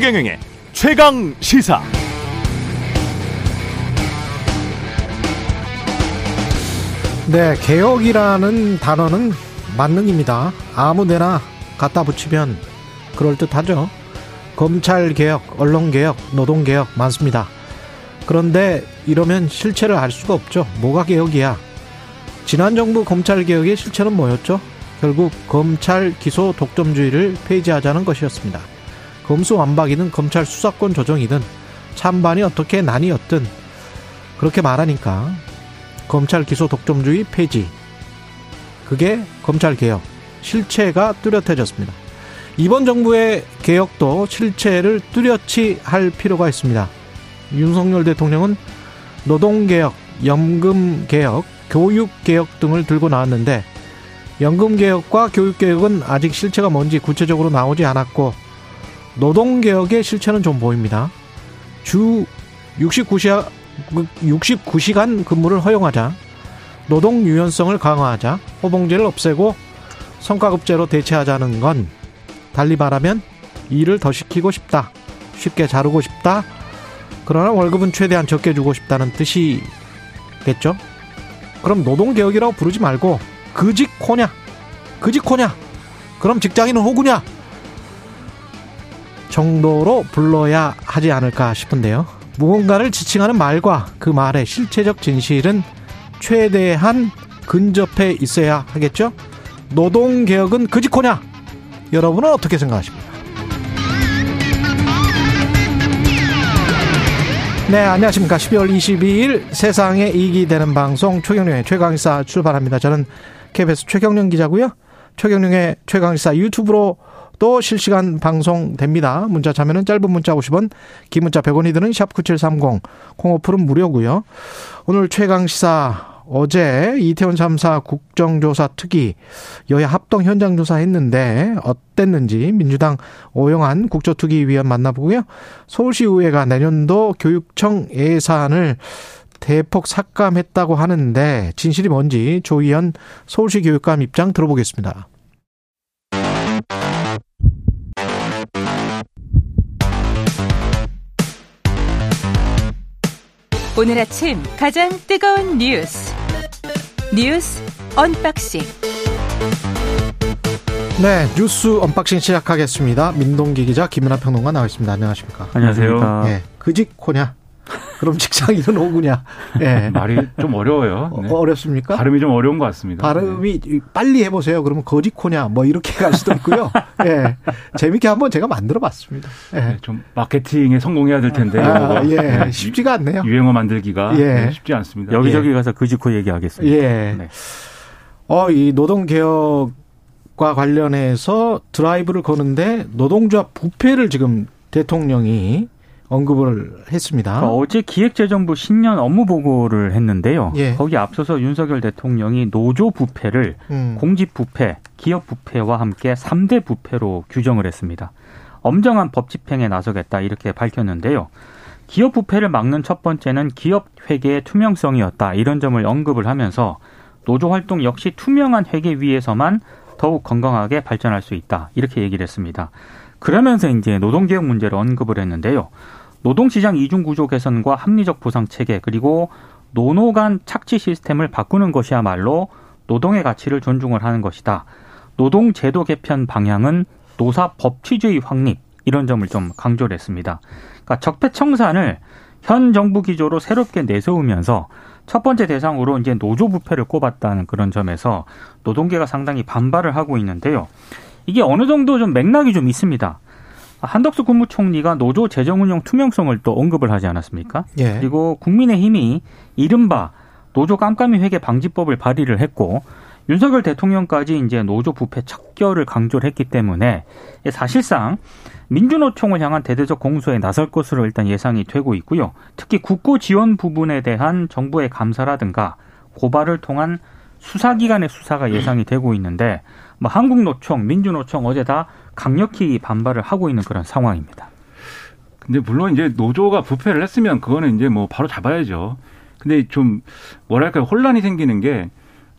최경영의 최강 시사. 네, 개혁이라는 단어는 만능입니다. 아무데나 갖다 붙이면 그럴듯하죠. 검찰 개혁, 언론 개혁, 노동 개혁 많습니다. 그런데 이러면 실체를 알 수가 없죠. 뭐가 개혁이야? 지난 정부 검찰 개혁의 실체는 뭐였죠? 결국 검찰 기소 독점주의를 폐지하자는 것이었습니다. 검수완박이든 검찰 수사권 조정이든 찬반이 어떻게 난이었든 그렇게 말하니까 검찰 기소 독점주의 폐지 그게 검찰 개혁 실체가 뚜렷해졌습니다. 이번 정부의 개혁도 실체를 뚜렷이 할 필요가 있습니다. 윤석열 대통령은 노동개혁, 연금개혁, 교육개혁 등을 들고 나왔는데 연금개혁과 교육개혁은 아직 실체가 뭔지 구체적으로 나오지 않았고 노동개혁의 실체는 좀 보입니다. 주 69시간, 69시간 근무를 허용하자, 노동 유연성을 강화하자, 호봉제를 없애고 성과급제로 대체하자는 건 달리 말하면 일을 더 시키고 싶다. 쉽게 자르고 싶다. 그러나 월급은 최대한 적게 주고 싶다는 뜻이겠죠? 그럼 노동개혁이라고 부르지 말고 그직코냐? 그직코냐? 그럼 직장인은 호구냐? 정도로 불러야 하지 않을까 싶은데요. 무언가를 지칭하는 말과 그 말의 실체적 진실은 최대한 근접해 있어야 하겠죠? 노동개혁은 그직코냐? 여러분은 어떻게 생각하십니까? 네, 안녕하십니까. 12월 22일 세상에 이익이 되는 방송 최경령의 최강의사 출발합니다. 저는 KBS 최경령 기자고요. 최경령의 최강의사 유튜브로 또 실시간 방송됩니다. 문자 참여는 짧은 문자 50원, 긴 문자 100원이 드는 샵 9730, 콩오플은 무료고요. 오늘 최강시사 어제 이태원 참사 국정조사 특위 여야 합동 현장 조사했는데 어땠는지 민주당 오영환 국조특위위원 만나보고요. 서울시의회가 내년도 교육청 예산을 대폭 삭감했다고 하는데 진실이 뭔지 조희연 서울시 교육감 입장 들어보겠습니다. 오늘 아침 가장 뜨거운 뉴스 뉴스 언박싱 네 뉴스 언박싱 시작하겠습니다. 민동기 기자 김민아 평론가 나와 있습니다. 안녕하십니까? 안녕하세요. 네, 그직코냐? 그럼 직장인은 오구냐? 예. 말이 좀 어려워요. 네. 어, 렵습니까 발음이 좀 어려운 것 같습니다. 발음이 네. 빨리 해보세요. 그러면 거짓코냐? 뭐 이렇게 갈 수도 있고요. 예. 재밌게 한번 제가 만들어 봤습니다. 예. 네, 좀 마케팅에 성공해야 될 텐데. 아, 예. 네. 쉽지가 않네요. 유행어 만들기가 예. 쉽지 않습니다. 여기저기 예. 가서 거짓코 얘기하겠습니다. 예. 네. 어, 이 노동 개혁 과 관련해서 드라이브를 거는데 노동조합 부패를 지금 대통령이 언급을 했습니다. 그러니까 어제 기획재정부 신년 업무 보고를 했는데요. 예. 거기 앞서서 윤석열 대통령이 노조 부패를 음. 공직 부패, 기업 부패와 함께 3대 부패로 규정을 했습니다. 엄정한 법 집행에 나서겠다 이렇게 밝혔는데요. 기업 부패를 막는 첫 번째는 기업 회계의 투명성이었다. 이런 점을 언급을 하면서 노조 활동 역시 투명한 회계 위에서만 더욱 건강하게 발전할 수 있다. 이렇게 얘기를 했습니다. 그러면서 이제 노동개혁 문제를 언급을 했는데요. 노동시장 이중구조 개선과 합리적 보상 체계 그리고 노노 간 착취 시스템을 바꾸는 것이야말로 노동의 가치를 존중을 하는 것이다. 노동 제도 개편 방향은 노사 법치주의 확립 이런 점을 좀 강조를 했습니다. 그러니까 적폐청산을 현 정부 기조로 새롭게 내세우면서 첫 번째 대상으로 이제 노조 부패를 꼽았다는 그런 점에서 노동계가 상당히 반발을 하고 있는데요. 이게 어느 정도 좀 맥락이 좀 있습니다. 한덕수 국무총리가 노조 재정 운영 투명성을 또 언급을 하지 않았습니까? 예. 그리고 국민의힘이 이른바 노조 깜깜이 회계 방지법을 발의를 했고 윤석열 대통령까지 이제 노조 부패 척결을 강조를 했기 때문에 사실상 민주노총을 향한 대대적 공소에 나설 것으로 일단 예상이 되고 있고요. 특히 국고 지원 부분에 대한 정부의 감사라든가 고발을 통한 수사기관의 수사가 예상이 되고 있는데 뭐 한국노총, 민주노총 어제 다 강력히 반발을 하고 있는 그런 상황입니다. 근데 물론 이제 노조가 부패를 했으면 그거는 이제 뭐 바로 잡아야죠. 근데 좀 뭐랄까 혼란이 생기는 게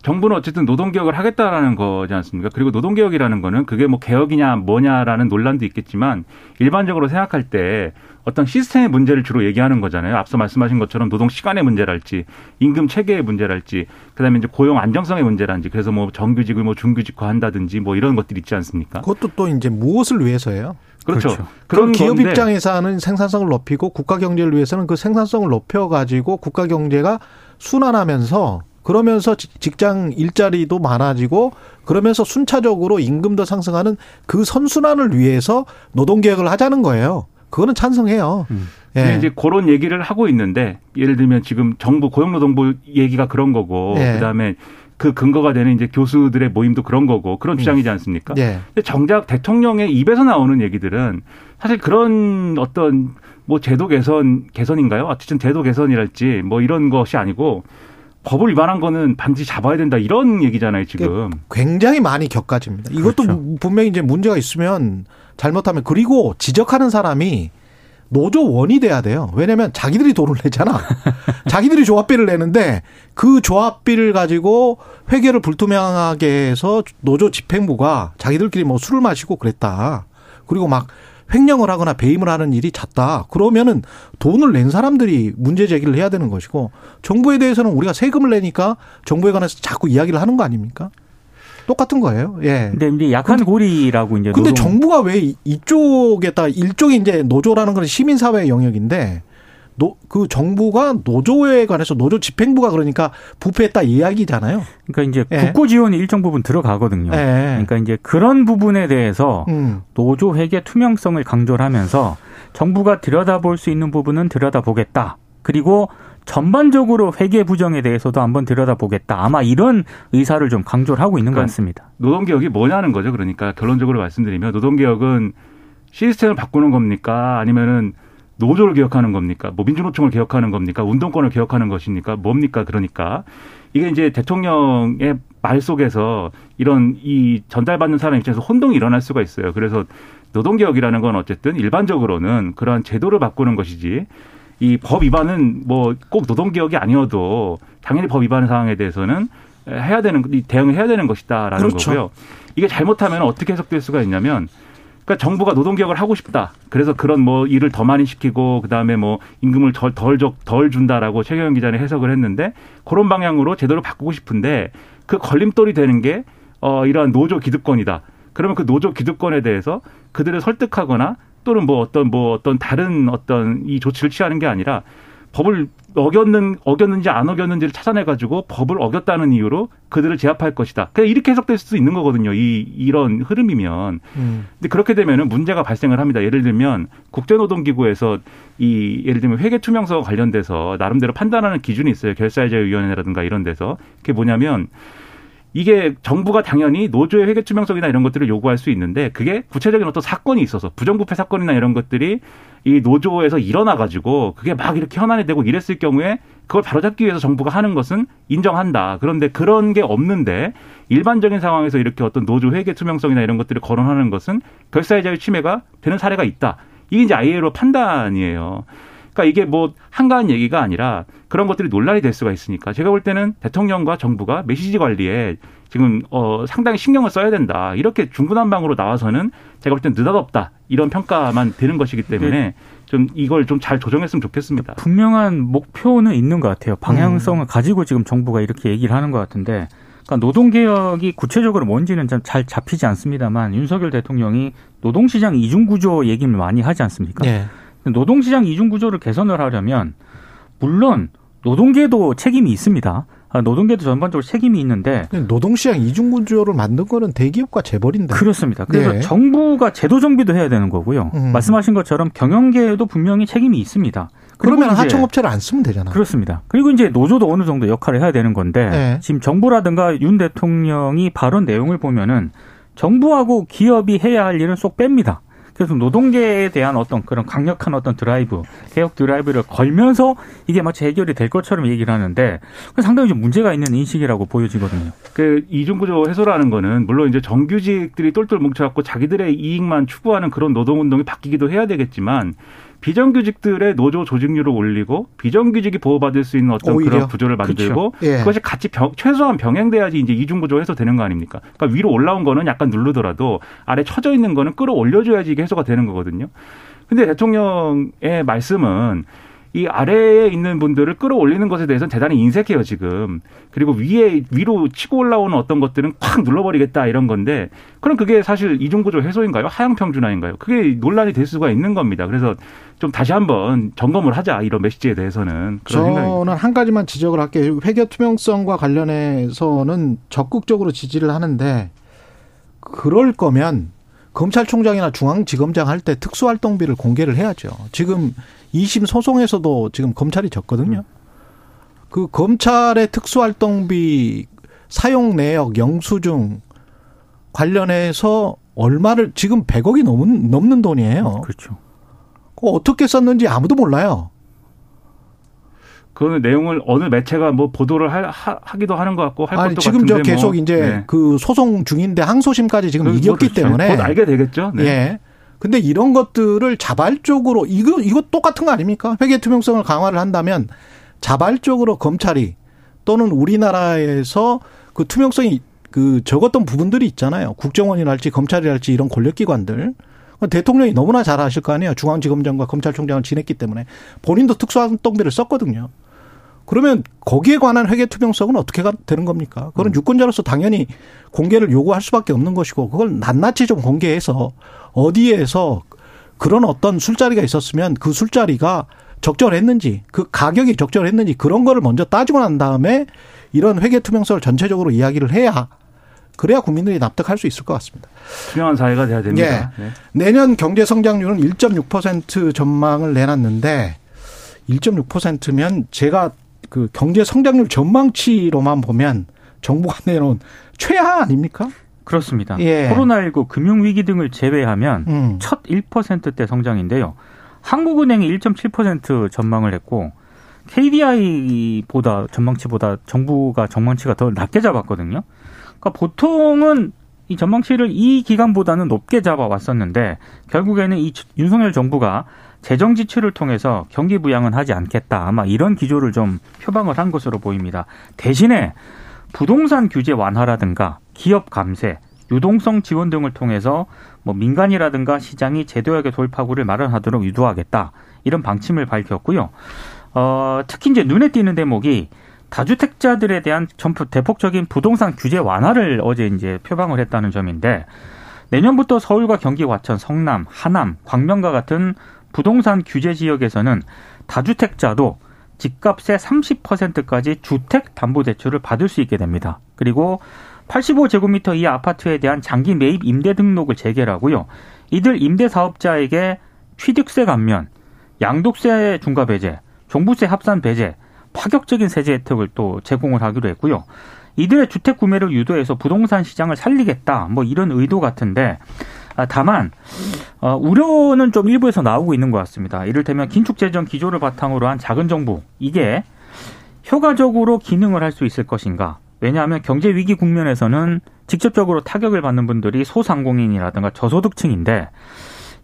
정부는 어쨌든 노동개혁을 하겠다라는 거지 않습니까? 그리고 노동개혁이라는 거는 그게 뭐 개혁이냐 뭐냐라는 논란도 있겠지만 일반적으로 생각할 때 어떤 시스템의 문제를 주로 얘기하는 거잖아요. 앞서 말씀하신 것처럼 노동 시간의 문제랄지 임금 체계의 문제랄지 그다음에 이제 고용 안정성의 문제랄지 그래서 뭐 정규직을 뭐 중규직화 한다든지 뭐 이런 것들이 있지 않습니까? 그것도 또 이제 무엇을 위해서예요? 그렇죠. 그렇죠. 그런 기업 건데. 입장에서는 생산성을 높이고 국가 경제를 위해서는 그 생산성을 높여 가지고 국가 경제가 순환하면서 그러면서 직장 일자리도 많아지고 그러면서 순차적으로 임금도 상승하는 그 선순환을 위해서 노동 개혁을 하자는 거예요. 그거는 찬성해요. 음. 예. 이제 그런 얘기를 하고 있는데 예를 들면 지금 정부 고용노동부 얘기가 그런 거고 예. 그다음에 그 근거가 되는 이제 교수들의 모임도 그런 거고 그런 음. 주장이지 않습니까? 예. 근데 정작 대통령의 입에서 나오는 얘기들은 사실 그런 어떤 뭐 제도 개선 개선인가요? 어쨌든 제도 개선이랄지 뭐 이런 것이 아니고 법을 위반한 거는 반드시 잡아야 된다 이런 얘기잖아요 지금. 굉장히 많이 격가집니다. 이것도 그렇죠. 분명히 이제 문제가 있으면 잘못하면 그리고 지적하는 사람이 노조원이 돼야 돼요. 왜냐면 자기들이 돈을 내잖아. 자기들이 조합비를 내는데 그 조합비를 가지고 회계를 불투명하게 해서 노조 집행부가 자기들끼리 뭐 술을 마시고 그랬다. 그리고 막 횡령을 하거나 배임을 하는 일이 잦다. 그러면은 돈을 낸 사람들이 문제 제기를 해야 되는 것이고 정부에 대해서는 우리가 세금을 내니까 정부에 관해서 자꾸 이야기를 하는 거 아닙니까? 똑같은 거예요. 예. 근데 이제 약한 근데, 고리라고 이제 근데. 정부가 왜 이쪽에다 일종의 이제 노조라는 건 시민 사회 영역인데 노, 그 정부가 노조에 관해서 노조 집행부가 그러니까 부패했다 이야기잖아요. 그러니까 이제 예. 국고 지원이 일정 부분 들어가거든요. 예. 그러니까 이제 그런 부분에 대해서 음. 노조 회계 투명성을 강조를 하면서 정부가 들여다볼 수 있는 부분은 들여다보겠다. 그리고 전반적으로 회계 부정에 대해서도 한번 들여다보겠다. 아마 이런 의사를 좀 강조를 하고 있는 그러니까 것 같습니다. 노동개혁이 뭐냐는 거죠. 그러니까 결론적으로 말씀드리면 노동개혁은 시스템을 바꾸는 겁니까? 아니면은 노조를 개혁하는 겁니까? 뭐 민주노총을 개혁하는 겁니까? 운동권을 개혁하는 것입니까? 뭡니까? 그러니까 이게 이제 대통령의 말 속에서 이런 이 전달받는 사람 입장에서 혼동이 일어날 수가 있어요. 그래서 노동개혁이라는 건 어쨌든 일반적으로는 그러한 제도를 바꾸는 것이지 이 법 위반은 뭐 꼭 노동개혁이 아니어도 당연히 법 위반 상황에 대해서는 해야 되는 대응을 해야 되는 것이다라는 그렇죠. 거고요. 이게 잘못하면 어떻게 해석될 수가 있냐면 그러니까 정부가 노동개혁을 하고 싶다. 그래서 그런 뭐 일을 더 많이 시키고 그다음에 뭐 임금을 덜, 덜, 덜 준다라고 최경영 기자는 해석을 했는데 그런 방향으로 제도를 바꾸고 싶은데 그 걸림돌이 되는 게 어, 이러한 노조 기득권이다. 그러면 그 노조 기득권에 대해서 그들을 설득하거나 또는 뭐 어떤 뭐 어떤 다른 어떤 이 조치를 취하는 게 아니라 법을 어겼는 어겼는지 안 어겼는지를 찾아내 가지고 법을 어겼다는 이유로 그들을 제압할 것이다. 그냥 이렇게 해석될 수도 있는 거거든요. 이 이런 흐름이면. 음. 근데 그렇게 되면은 문제가 발생을 합니다. 예를 들면 국제노동기구에서 이 예를 들면 회계 투명성과 관련돼서 나름대로 판단하는 기준이 있어요. 결사제위원회라든가 이런 데서 그게 뭐냐면 이게 정부가 당연히 노조의 회계 투명성이나 이런 것들을 요구할 수 있는데 그게 구체적인 어떤 사건이 있어서 부정부패 사건이나 이런 것들이 이 노조에서 일어나 가지고 그게 막 이렇게 현안이 되고 이랬을 경우에 그걸 바로잡기 위해서 정부가 하는 것은 인정한다. 그런데 그런 게 없는데 일반적인 상황에서 이렇게 어떤 노조 회계 투명성이나 이런 것들을 거론하는 것은 결사의 자유 침해가 되는 사례가 있다. 이게 이제 ILO 판단이에요. 그러니까 이게 뭐 한가한 얘기가 아니라 그런 것들이 논란이 될 수가 있으니까 제가 볼 때는 대통령과 정부가 메시지 관리에 지금 어 상당히 신경을 써야 된다. 이렇게 중구난방으로 나와서는 제가 볼 때는 느닷없다. 이런 평가만 되는 것이기 때문에 좀 이걸 좀 잘 조정했으면 좋겠습니다. 분명한 목표는 있는 것 같아요. 방향성을 음. 가지고 지금 정부가 이렇게 얘기를 하는 것 같은데 그러니까 노동개혁이 구체적으로 뭔지는 좀잘 잡히지 않습니다만 윤석열 대통령이 노동시장 이중구조 얘기를 많이 하지 않습니까? 네. 노동시장 이중구조를 개선을 하려면 물론 노동계도 책임이 있습니다. 아, 노동계도 전반적으로 책임이 있는데 노동시장 이중구조를 만든 거는 대기업과 재벌인데 그렇습니다. 그래서 네. 정부가 제도 정비도 해야 되는 거고요. 음. 말씀하신 것처럼 경영계에도 분명히 책임이 있습니다. 그러면 하청업체를 안 쓰면 되잖아. 그렇습니다. 그리고 이제 노조도 어느 정도 역할을 해야 되는 건데 네. 지금 정부라든가 윤 대통령이 발언 내용을 보면은 정부하고 기업이 해야 할 일은 쏙 뺍니다. 그래서 노동계에 대한 어떤 그런 강력한 어떤 드라이브, 개혁 드라이브를 걸면서 이게 마치 해결이 될 것처럼 얘기를 하는데 상당히 좀 문제가 있는 인식이라고 보여지거든요. 그 이중구조 해소라는 거는 물론 이제 정규직들이 똘똘 뭉쳐갖고 자기들의 이익만 추구하는 그런 노동운동이 바뀌기도 해야 되겠지만 비정규직들의 노조 조직률을 올리고 비정규직이 보호받을 수 있는 어떤 오히려. 그런 구조를 만들고 예. 그것이 같이 병, 최소한 병행돼야지 이제 이중 구조 해소 되는 거 아닙니까? 그러니까 위로 올라온 거는 약간 누르더라도 아래 쳐져 있는 거는 끌어올려줘야지 이게 해소가 되는 거거든요. 근데 대통령의 말씀은 이 아래에 있는 분들을 끌어올리는 것에 대해서는 대단히 인색해요 지금. 그리고 위에 위로 치고 올라오는 어떤 것들은 콱 눌러버리겠다 이런 건데 그럼 그게 사실 이중구조 해소인가요? 하향 평준화인가요? 그게 논란이 될 수가 있는 겁니다. 그래서 좀 다시 한번 점검을 하자 이런 메시지에 대해서는 저는 생각입니다. 한 가지만 지적을 할게요. 회계 투명성과 관련해서는 적극적으로 지지를 하는데 그럴 거면 검찰총장이나 중앙지검장 할 때 특수활동비를 공개를 해야죠. 지금 2심 소송에서도 지금 검찰이 졌거든요. 그 검찰의 특수활동비 사용 내역, 영수증 관련해서 얼마를 지금 100억이 넘는 넘는 돈이에요. 그렇죠. 어떻게 썼는지 아무도 몰라요. 그 내용을 어느 매체가 뭐 보도를 하, 하 기도 하는 것 같고 할 아니, 것도 지금 저 계속 뭐. 이제 네. 그 소송 중인데 항소심까지 지금 이겼기 그렇죠. 때문에 곧 알게 되겠죠. 네. 예. 근데 이런 것들을 자발적으로 이거 이거 똑같은 거 아닙니까? 회계 투명성을 강화를 한다면 자발적으로 검찰이 또는 우리나라에서 그 투명성이 그 적었던 부분들이 있잖아요. 국정원이랄지 검찰이랄지 이런 권력기관들. 대통령이 너무나 잘 아실 거 아니에요. 중앙지검장과 검찰총장을 지냈기 때문에 본인도 특수활동비를 썼거든요. 그러면 거기에 관한 회계 투명성은 어떻게 되는 겁니까? 그건 음. 유권자로서 당연히 공개를 요구할 수밖에 없는 것이고 그걸 낱낱이 좀 공개해서 어디에서 그런 어떤 술자리가 있었으면 그 술자리가 적절했는지 그 가격이 적절했는지 그런 거를 먼저 따지고 난 다음에 이런 회계 투명성을 전체적으로 이야기를 해야 그래야 국민들이 납득할 수 있을 것 같습니다. 투명한 사회가 돼야 됩니다. 예. 네. 내년 경제 성장률은 1.6% 전망을 내놨는데 1.6%면 제가 그 경제 성장률 전망치로만 보면 정부가 내놓은 최하 아닙니까? 그렇습니다. 예. 코로나19 금융위기 등을 제외하면 음. 첫 1%대 성장인데요. 한국은행이 1.7% 전망을 했고 KDI보다 전망치보다 정부가 전망치가 더 낮게 잡았거든요. 그러니까 보통은 이 전망치를 이 기간보다는 높게 잡아왔었는데 결국에는 이 윤석열 정부가 재정 지출을 통해서 경기 부양은 하지 않겠다. 아마 이런 기조를 좀 표방을 한 것으로 보입니다. 대신에 부동산 규제 완화라든가 기업 감세, 유동성 지원 등을 통해서 뭐 민간이라든가 시장이 제도역의 돌파구를 마련하도록 유도하겠다. 이런 방침을 밝혔고요. 어, 특히 이제 눈에 띄는 대목이 다주택자들에 대한 전부 대폭적인 부동산 규제 완화를 어제 이제 표방을 했다는 점인데 내년부터 서울과 경기 과천, 성남, 하남, 광명과 같은 부동산 규제 지역에서는 다주택자도 집값의 30%까지 주택 담보 대출을 받을 수 있게 됩니다. 그리고 85제곱미터 이하 아파트에 대한 장기 매입 임대 등록을 재개하고요. 이들 임대 사업자에게 취득세 감면, 양도세 중과 배제, 종부세 합산 배제, 파격적인 세제 혜택을 또 제공을 하기로 했고요. 이들의 주택 구매를 유도해서 부동산 시장을 살리겠다. 뭐 이런 의도 같은데 아, 다만 어, 우려는 좀 일부에서 나오고 있는 것 같습니다. 이를테면 긴축 재정 기조를 바탕으로 한 작은 정부 이게 효과적으로 기능을 할 수 있을 것인가? 왜냐하면 경제 위기 국면에서는 직접적으로 타격을 받는 분들이 소상공인이라든가 저소득층인데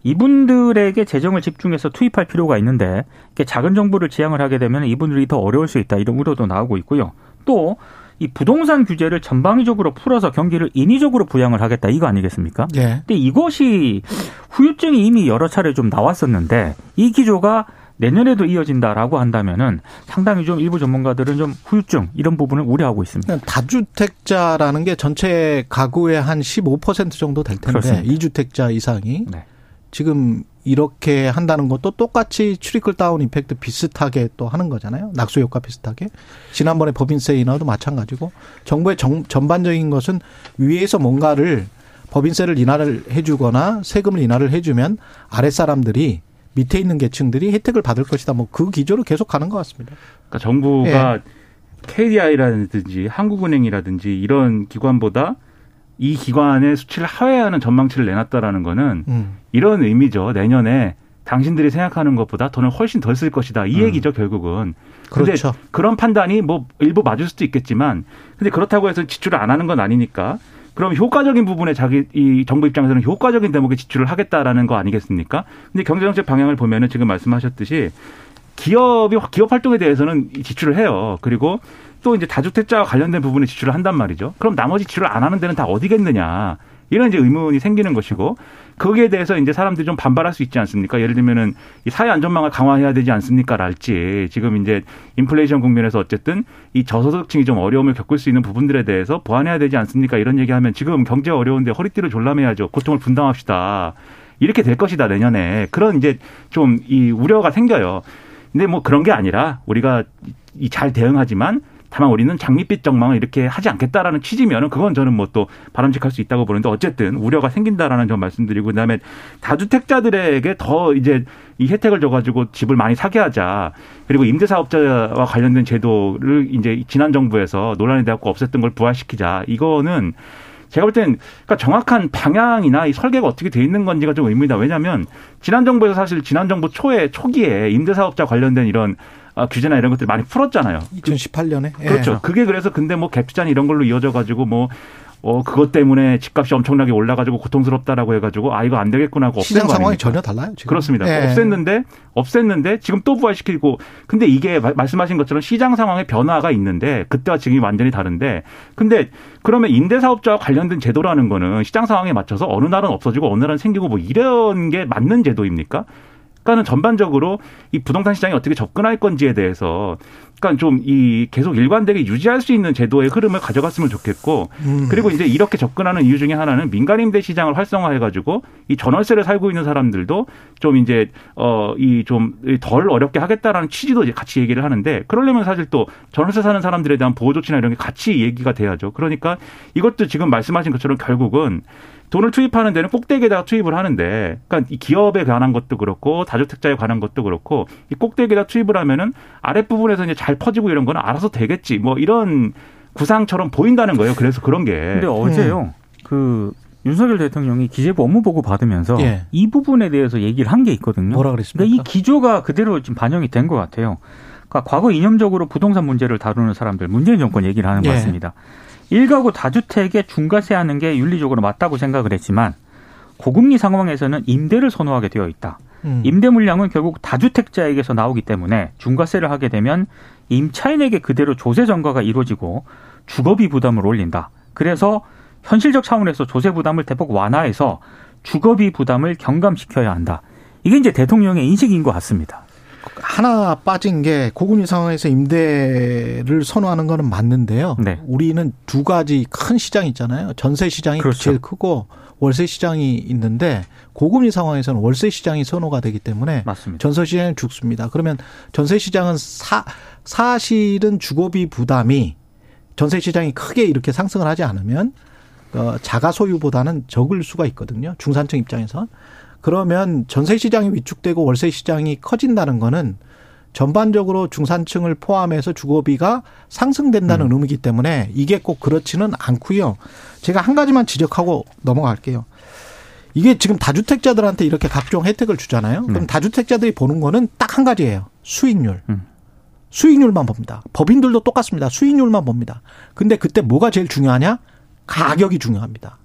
이분들에게 재정을 집중해서 투입할 필요가 있는데 작은 정부를 지향을 하게 되면 이분들이 더 어려울 수 있다 이런 우려도 나오고 있고요. 또 이 부동산 규제를 전방위적으로 풀어서 경기를 인위적으로 부양을 하겠다 이거 아니겠습니까? 예. 근데 이것이 후유증이 이미 여러 차례 좀 나왔었는데 이 기조가 내년에도 이어진다라고 한다면은 상당히 좀 일부 전문가들은 좀 후유증 이런 부분을 우려하고 있습니다. 다주택자라는 게 전체 가구의 한 15% 정도 될 텐데 그렇습니다. 2주택자 이상이 네. 지금 이렇게 한다는 것도 똑같이 추리클 다운 임팩트 비슷하게 또 하는 거잖아요. 낙수 효과 비슷하게. 지난번에 법인세 인하도 마찬가지고 정부의 정, 전반적인 것은 위에서 뭔가를 법인세를 인하를 해주거나 세금을 인하를 해주면 아랫 사람들이 밑에 있는 계층들이 혜택을 받을 것이다. 뭐 그 기조로 계속 가는 것 같습니다. 그러니까 정부가 예. KDI라든지 한국은행이라든지 이런 기관보다 이 기관의 수치를 하회하는 전망치를 내놨다라는 거는 음. 이런 의미죠. 내년에 당신들이 생각하는 것보다 돈을 훨씬 덜 쓸 것이다. 이 음. 얘기죠, 결국은. 그런데 그렇죠. 그런 판단이 뭐 일부 맞을 수도 있겠지만 근데 그렇다고 해서 지출을 안 하는 건 아니니까 그럼 효과적인 부분에 자기 이 정부 입장에서는 효과적인 대목에 지출을 하겠다라는 거 아니겠습니까? 근데 경제정책 방향을 보면은 지금 말씀하셨듯이 기업이 기업 활동에 대해서는 지출을 해요. 그리고 또 이제 다주택자와 관련된 부분에 지출을 한단 말이죠. 그럼 나머지 지출을 안 하는 데는 다 어디겠느냐. 이런 이제 의문이 생기는 것이고 거기에 대해서 이제 사람들이 좀 반발할 수 있지 않습니까? 예를 들면은 이 사회 안전망을 강화해야 되지 않습니까?랄지 지금 이제 인플레이션 국면에서 어쨌든 이 저소득층이 좀 어려움을 겪을 수 있는 부분들에 대해서 보완해야 되지 않습니까? 이런 얘기하면 지금 경제 어려운데 허리띠를 졸라매야죠. 고통을 분담합시다. 이렇게 될 것이다 내년에 그런 이제 좀 이 우려가 생겨요. 근데 뭐 그런 게 아니라 우리가 이 잘 대응하지만 다만 우리는 장밋빛 정망을 이렇게 하지 않겠다라는 취지면은 그건 저는 뭐 또 바람직할 수 있다고 보는데 어쨌든 우려가 생긴다라는 점 말씀드리고 그다음에 다주택자들에게 더 이제 이 혜택을 줘가지고 집을 많이 사게 하자 그리고 임대사업자와 관련된 제도를 이제 지난 정부에서 논란이 되었고 없앴던 걸 부활시키자 이거는 제가 볼 땐 그러니까 정확한 방향이나 이 설계가 어떻게 돼 있는 건지가 좀 의문이다. 왜냐하면 지난 정부에서 사실 지난 정부 초에 초기에 임대사업자 관련된 이런 아, 규제나 이런 것들 많이 풀었잖아요. 2018년에. 예. 그렇죠. 그게 그래서 근데 뭐 갭투자는 이런 걸로 이어져 가지고 뭐 어, 그것 때문에 집값이 엄청나게 올라가지고 고통스럽다라고 해가지고 아 이거 안 되겠구나 하고 시장 상황이 전혀 달라요. 지금. 그렇습니다. 예. 없앴는데 없앴는데 지금 또 부활시키고 근데 이게 말씀하신 것처럼 시장 상황의 변화가 있는데 그때와 지금이 완전히 다른데 근데 그러면 임대사업자와 관련된 제도라는 거는 시장 상황에 맞춰서 어느 날은 없어지고 어느 날은 생기고 뭐 이런 게 맞는 제도입니까? 그러니까는 전반적으로 이 부동산 시장이 어떻게 접근할 건지에 대해서 그러니까 좀이 계속 일관되게 유지할 수 있는 제도의 흐름을 가져갔으면 좋겠고 음. 그리고 이제 이렇게 접근하는 이유 중에 하나는 민간 임대 시장을 활성화해 가지고 이 전월세를 살고 있는 사람들도 좀 이제 어 이 좀 덜 어렵게 하겠다라는 취지도 이제 같이 얘기를 하는데 그러려면 사실 또 전월세 사는 사람들에 대한 보호 조치나 이런 게 같이 얘기가 돼야죠. 그러니까 이것도 지금 말씀하신 것처럼 결국은 돈을 투입하는 데는 꼭대기에다가 투입을 하는데, 그러니까 이 기업에 관한 것도 그렇고 다주택자에 관한 것도 그렇고 이 꼭대기에다 투입을 하면은 아랫 부분에서 이제 잘 퍼지고 이런 거는 알아서 되겠지. 뭐 이런 구상처럼 보인다는 거예요. 그래서 그런 게. 근데 어제요. 음. 그 윤석열 대통령이 기재부 업무 보고 받으면서 예. 이 부분에 대해서 얘기를 한 게 있거든요. 뭐라 그랬습니까? 그러니까 이 기조가 그대로 지금 반영이 된 것 같아요. 그러니까 과거 이념적으로 부동산 문제를 다루는 사람들 문재인 정권 얘기를 하는 것 예. 같습니다. 일가구 다주택에 중과세 하는 게 윤리적으로 맞다고 생각을 했지만 고금리 상황에서는 임대를 선호하게 되어 있다. 음. 임대 물량은 결국 다주택자에게서 나오기 때문에 중과세를 하게 되면 임차인에게 그대로 조세 전가가 이루어지고 주거비 부담을 올린다. 그래서 현실적 차원에서 조세 부담을 대폭 완화해서 주거비 부담을 경감시켜야 한다. 이게 이제 대통령의 인식인 것 같습니다. 하나 빠진 게 고금리 상황에서 임대를 선호하는 거는 맞는데요. 네. 우리는 두 가지 큰 시장이 있잖아요. 전세 시장이 그렇죠. 제일 크고 월세 시장이 있는데 고금리 상황에서는 월세 시장이 선호가 되기 때문에 맞습니다. 전세 시장은 죽습니다. 그러면 전세 시장은 사 사실은 주거비 부담이 전세 시장이 크게 이렇게 상승을 하지 않으면 어, 자가 소유보다는 적을 수가 있거든요. 중산층 입장에서. 그러면 전세 시장이 위축되고 월세 시장이 커진다는 거는 전반적으로 중산층을 포함해서 주거비가 상승된다는 음. 의미이기 때문에 이게 꼭 그렇지는 않고요. 제가 한 가지만 지적하고 넘어갈게요. 이게 지금 다주택자들한테 이렇게 각종 혜택을 주잖아요. 그럼 네. 다주택자들이 보는 거는 딱 한 가지예요. 수익률. 음. 수익률만 봅니다. 법인들도 똑같습니다. 수익률만 봅니다. 근데 그때 뭐가 제일 중요하냐? 가격이 중요합니다.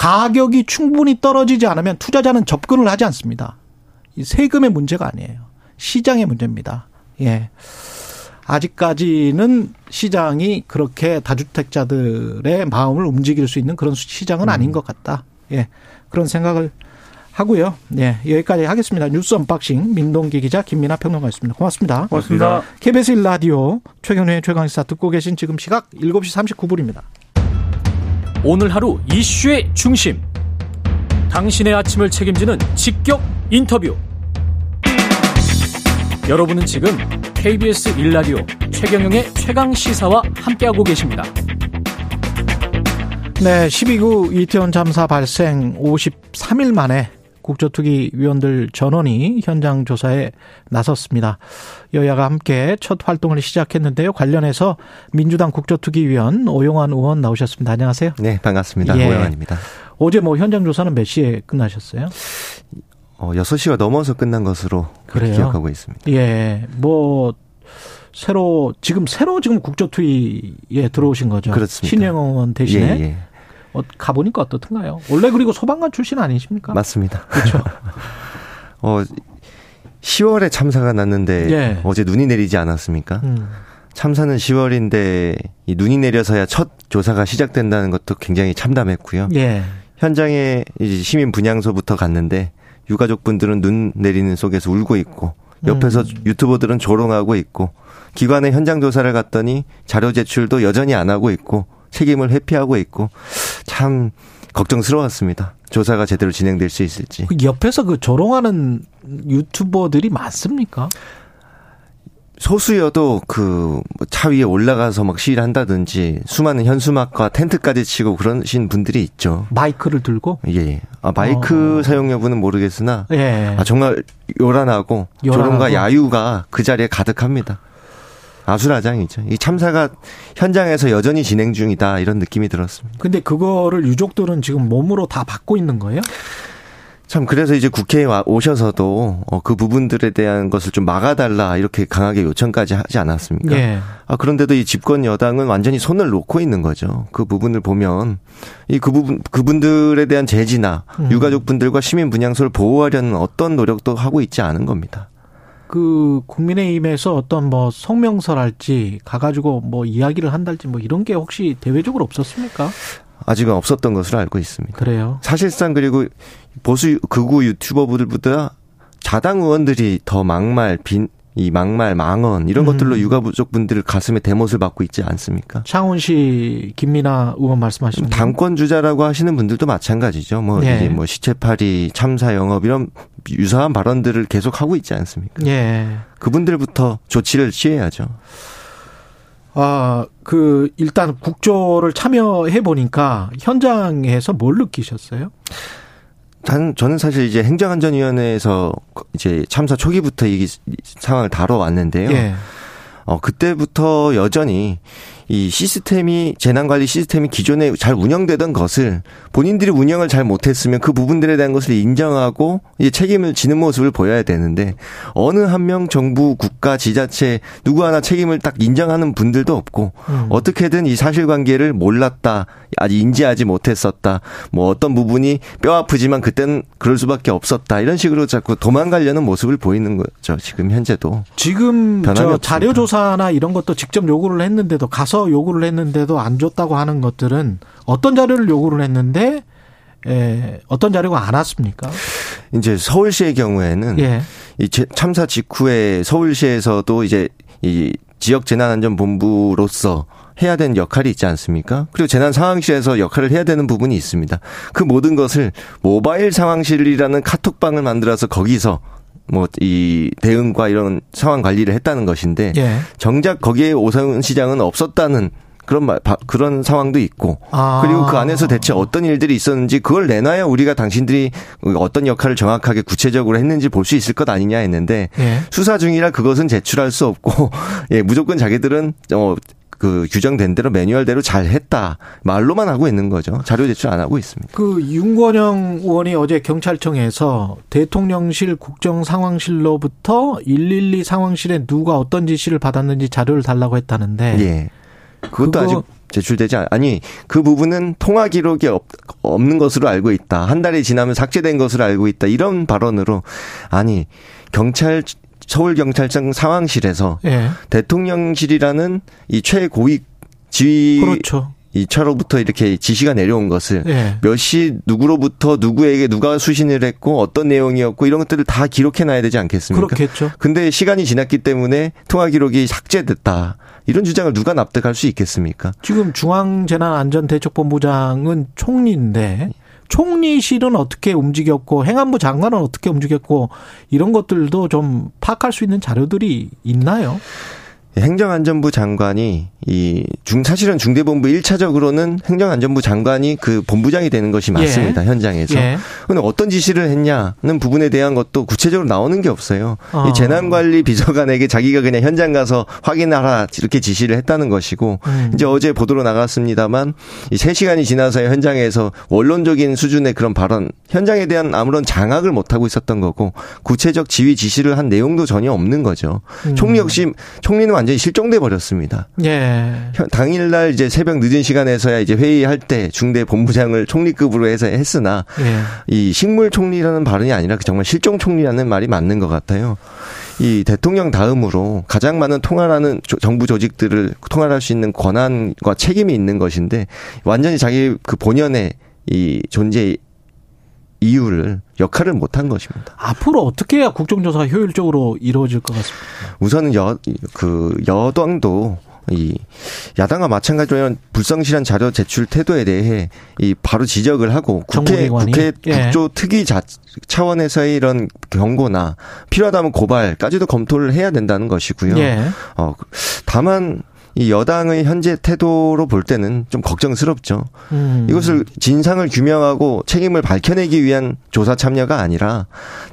가격이 충분히 떨어지지 않으면 투자자는 접근을 하지 않습니다. 이 세금의 문제가 아니에요. 시장의 문제입니다. 예. 아직까지는 시장이 그렇게 다주택자들의 마음을 움직일 수 있는 그런 시장은 음. 아닌 것 같다. 예. 그런 생각을 하고요. 예. 여기까지 하겠습니다. 뉴스 언박싱 민동기 기자 김민아 평론가였습니다. 고맙습니다. 고맙습니다. KBS 1라디오 최경영의 최강시사 듣고 계신 지금 시각 7시 39분입니다. 오늘 하루 이슈의 중심. 당신의 아침을 책임지는 직격 인터뷰. 여러분은 지금 KBS 일라디오 최경영의 최강 시사와 함께하고 계십니다. 네, 12구 이태원 잠사 발생 53일 만에 국조특위 위원들 전원이 현장 조사에 나섰습니다. 여야가 함께 첫 활동을 시작했는데요. 관련해서 민주당 국조특위 위원 오용환 의원 나오셨습니다. 안녕하세요. 네, 반갑습니다. 예. 오용환입니다. 어제 뭐 현장 조사는 몇 시에 끝나셨어요? 어, 6시가 넘어서 끝난 것으로? 기억하고 있습니다. 예. 뭐 새로 지금 새로 지금 국조특위에 들어오신 거죠. 그렇습니다. 신영 의원 대신에. 예, 예. 어, 가보니까 어떻든가요? 원래 그리고 소방관 출신 아니십니까? 맞습니다. 그렇죠. 어, 10월에 참사가 났는데 예. 어제 눈이 내리지 않았습니까? 음. 참사는 10월인데 이 눈이 내려서야 첫 조사가 시작된다는 것도 굉장히 참담했고요. 예. 현장에 이제 시민 분향소부터 갔는데 유가족분들은 눈 내리는 속에서 울고 있고 옆에서 음. 유튜버들은 조롱하고 있고 기관의 현장 조사를 갔더니 자료 제출도 여전히 안 하고 있고 책임을 회피하고 있고 참 걱정스러웠습니다. 조사가 제대로 진행될 수 있을지. 그 옆에서 그 조롱하는 유튜버들이 많습니까? 소수여도 그 차 위에 올라가서 막 시위를 한다든지 수많은 현수막과 텐트까지 치고 그러신 분들이 있죠. 마이크를 들고? 예. 아, 마이크 어. 사용 여부는 모르겠으나 예. 아, 정말 요란하고, 요란하고 조롱과 야유가 그 자리에 가득합니다. 아수라장이죠. 이 참사가 현장에서 여전히 진행 중이다 이런 느낌이 들었습니다. 근데 그거를 유족들은 지금 몸으로 다 받고 있는 거예요? 참 그래서 이제 국회에 오셔서도 어, 그 부분들에 대한 것을 좀 막아달라 이렇게 강하게 요청까지 하지 않았습니까? 예. 아 그런데도 이 집권 여당은 완전히 손을 놓고 있는 거죠. 그 부분을 보면 이 그 부분 그분들에 대한 제지나 음. 유가족분들과 시민 분향소를 보호하려는 어떤 노력도 하고 있지 않은 겁니다. 그 국민의힘에서 어떤 뭐 성명서랄지 가가지고 뭐 이야기를 한달지 뭐 이런 게 혹시 대외적으로 없었습니까? 아직은 없었던 것으로 알고 있습니다. 그래요. 사실상 그리고 보수 극우 유튜버들보다 자당 의원들이 더 막말 빈, 이 막말, 망언 이런 음. 것들로 육아부족 분들 가슴에 대못을 받고 있지 않습니까? 창원시 김민아 의원 말씀하시는 당권 주자라고 하시는 분들도 마찬가지죠. 뭐 예. 이제 뭐 시체팔이, 참사 영업 이런 유사한 발언들을 계속 하고 있지 않습니까? 예. 그분들부터 조치를 취해야죠. 아, 그 일단 국조를 참여해 보니까 현장에서 뭘 느끼셨어요? 단, 저는 사실 이제 행정안전위원회에서 이제 참사 초기부터 이 상황을 다뤄왔는데요. 예. 어, 그때부터 여전히 이 시스템이 재난관리 시스템이 기존에 잘 운영되던 것을 본인들이 운영을 잘 못했으면 그 부분들에 대한 것을 인정하고 이제 책임을 지는 모습을 보여야 되는데 어느 한 명 정부 국가 지자체 누구 하나 책임을 딱 인정하는 분들도 없고 음. 어떻게든 이 사실관계를 몰랐다 아직 인지하지 못했었다 뭐 어떤 부분이 뼈 아프지만 그때는 그럴 수밖에 없었다 이런 식으로 자꾸 도망가려는 모습을 보이는 거죠 지금 현재도 지금 저 자료 조사나 이런 것도 직접 요구를 했는데도 가서 요구를 했는데도 안 줬다고 하는 것들은 어떤 자료를 요구를 했는데 에, 어떤 자료가 안 왔습니까? 이제 서울시의 경우에는 예. 이 참사 직후에 서울시에서도 이제 이 지역 재난안전본부로서 해야 되는 역할이 있지 않습니까? 그리고 재난 상황실에서 역할을 해야 되는 부분이 있습니다. 그 모든 것을 모바일 상황실이라는 카톡방을 만들어서 거기서 뭐 이 대응과 이런 상황 관리를 했다는 것인데 예. 정작 거기에 오세훈 시장은 없었다는 그런 말 그런 상황도 있고 아. 그리고 그 안에서 대체 어떤 일들이 있었는지 그걸 내놔야 우리가 당신들이 어떤 역할을 정확하게 구체적으로 했는지 볼 수 있을 것 아니냐 했는데 예. 수사 중이라 그것은 제출할 수 없고 예 무조건 자기들은 어 그 규정된 대로 매뉴얼대로 잘 했다. 말로만 하고 있는 거죠. 자료 제출 안 하고 있습니다. 그 윤건영 의원이 어제 경찰청에서 대통령실 국정상황실로부터 112 상황실에 누가 어떤 지시를 받았는지 자료를 달라고 했다는데. 예. 그것도 아직 제출되지 않, 아니, 그 부분은 통화 기록이 없, 없는 것으로 알고 있다. 한 달이 지나면 삭제된 것으로 알고 있다. 이런 발언으로, 아니, 경찰 서울경찰청 상황실에서 예. 대통령실이라는 이 최고위 지휘 그렇죠. 이 차로부터 이렇게 지시가 내려온 것을 예. 몇시 누구로부터 누구에게 누가 수신을 했고 어떤 내용이었고 이런 것들을 다 기록해 놔야 되지 않겠습니까? 그렇겠죠. 근데 시간이 지났기 때문에 통화 기록이 삭제됐다. 이런 주장을 누가 납득할 수 있겠습니까? 지금 중앙재난안전대책본부장은 총리인데 총리실은 어떻게 움직였고 행안부 장관은 어떻게 움직였고 이런 것들도 좀 파악할 수 있는 자료들이 있나요? 행정안전부 장관이 이 중 사실은 중대본부 1차적으로는 행정안전부 장관이 그 본부장이 되는 것이 맞습니다. 예. 현장에서. 예. 근데 어떤 지시를 했냐는 부분에 대한 것도 구체적으로 나오는 게 없어요. 어. 이 재난관리 비서관에게 자기가 그냥 현장 가서 확인하라 이렇게 지시를 했다는 것이고 음. 이제 어제 보도로 나갔습니다만 이 3시간이 지나서 현장에서 원론적인 수준의 그런 발언 현장에 대한 아무런 장악을 못 하고 있었던 거고 구체적 지휘 지시를 한 내용도 전혀 없는 거죠. 음. 총리 역시 총리는 완전히 실종돼 버렸습니다. 예. 당일날 이제 새벽 늦은 시간에서야 이제 회의할 때 중대 본부장을 총리급으로 해서 했으나 예. 이 식물 총리라는 발언이 아니라 정말 실종 총리라는 말이 맞는 것 같아요. 이 대통령 다음으로 가장 많은 통할하는 정부 조직들을 통할할 수 있는 권한과 책임이 있는 것인데 완전히 자기 그 본연의 이 존재 이유를 역할을 못한 것입니다. 앞으로 어떻게 해야 국정조사가 효율적으로 이루어질 것 같습니다. 우선은 여, 그 여당도 이 야당과 마찬가지로 불성실한 자료 제출 태도에 대해 이 바로 지적을 하고 국회 국회 예. 국조 특위 자, 차원에서의 이런 경고나 필요하다면 고발까지도 검토를 해야 된다는 것이고요. 예. 어 다만 이 여당의 현재 태도로 볼 때는 좀 걱정스럽죠. 음. 이것을 진상을 규명하고 책임을 밝혀내기 위한 조사 참여가 아니라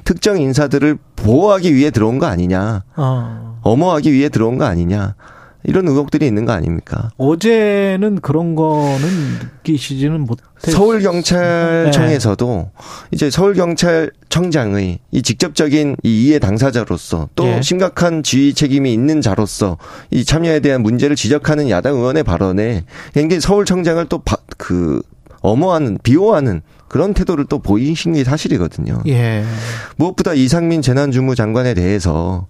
특정 인사들을 보호하기 위해 들어온 거 아니냐. 어. 엄호하기 위해 들어온 거 아니냐. 이런 의혹들이 있는 거 아닙니까? 어제는 그런 거는 느끼시지는 못. 서울 경찰청에서도 네. 이제 서울 경찰청장의 이 직접적인 이 이해 당사자로서 또 예. 심각한 지휘 책임이 있는 자로서 이 참여에 대한 문제를 지적하는 야당 의원의 발언에 굉장히 서울청장을 또그 엄호하는 비호하는 그런 태도를 또 보이신 게 사실이거든요. 예. 무엇보다 이상민 재난주무 장관에 대해서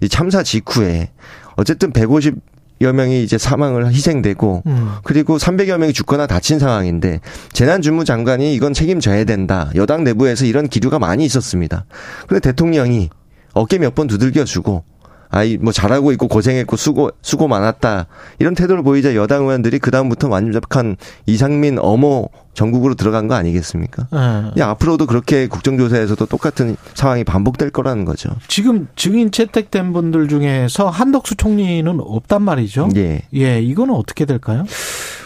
이 참사 직후에 어쨌든 150 여 명이 이제 사망을 희생되고 음. 그리고 300여 명이 죽거나 다친 상황인데 재난주무 장관이 이건 책임져야 된다. 여당 내부에서 이런 기류가 많이 있었습니다. 근데 대통령이 어깨 몇 번 두들겨 주고 아이 뭐 잘하고 있고 고생했고 수고 수고 많았다 이런 태도를 보이자 여당 의원들이 그 다음부터 완벽한 이상민 어모 전국으로 들어간 거 아니겠습니까? 네. 앞으로도 그렇게 국정조사에서도 똑같은 상황이 반복될 거라는 거죠. 지금 증인 채택된 분들 중에서 한덕수 총리는 없단 말이죠. 예. 예, 이거는 어떻게 될까요?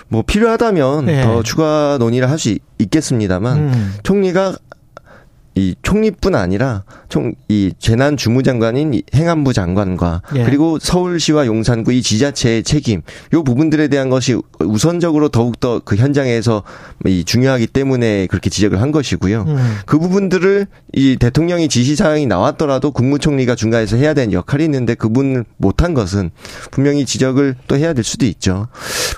뭐 필요하다면 예. 더 추가 논의를 할 수 있겠습니다만 음. 총리가 이 총리뿐 아니라 총 이 재난 주무장관인 행안부 장관과 예. 그리고 서울시와 용산구 이 지자체의 책임 요 부분들에 대한 것이 우선적으로 더욱 더 그 현장에서 이 중요하기 때문에 그렇게 지적을 한 것이고요. 음. 그 부분들을 이 대통령이 지시 사항이 나왔더라도 국무총리가 중간에서 해야 되는 역할이 있는데 그분을 못한 것은 분명히 지적을 또 해야 될 수도 있죠.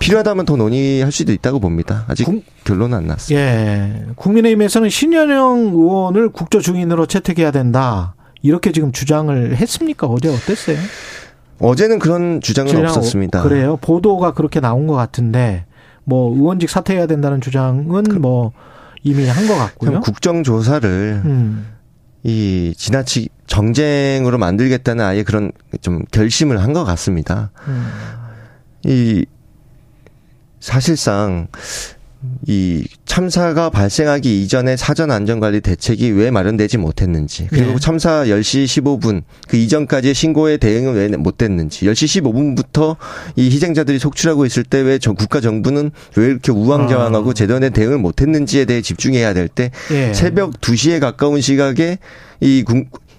필요하다면 더 논의할 수도 있다고 봅니다. 아직 국, 결론은 안 났습니다. 예. 국민의힘에서는 신현영 의원을 국조 중인으로 채택해야 된다. 이렇게 지금 주장을 했습니까? 어제 어땠어요? 어제는 그런 주장은 없었습니다. 그래요. 보도가 그렇게 나온 것 같은데 뭐 의원직 사퇴해야 된다는 주장은 그, 뭐 이미 한 것 같고요. 국정조사를 음. 이 지나치 정쟁으로 만들겠다는 아예 그런 좀 결심을 한 것 같습니다. 음. 이 사실상 이 참사가 발생하기 이전에 사전 안전관리 대책이 왜 마련되지 못했는지 그리고 네. 참사 10시 15분 그 이전까지의 신고에 대응은 왜 못됐는지 10시 15분부터 이 희생자들이 속출하고 있을 때왜 국가 정부는 왜 이렇게 우왕좌왕하고 아. 제대로 된 대응을 못했는지에 대해 집중해야 될때 네. 새벽 2시에 가까운 시각에 이이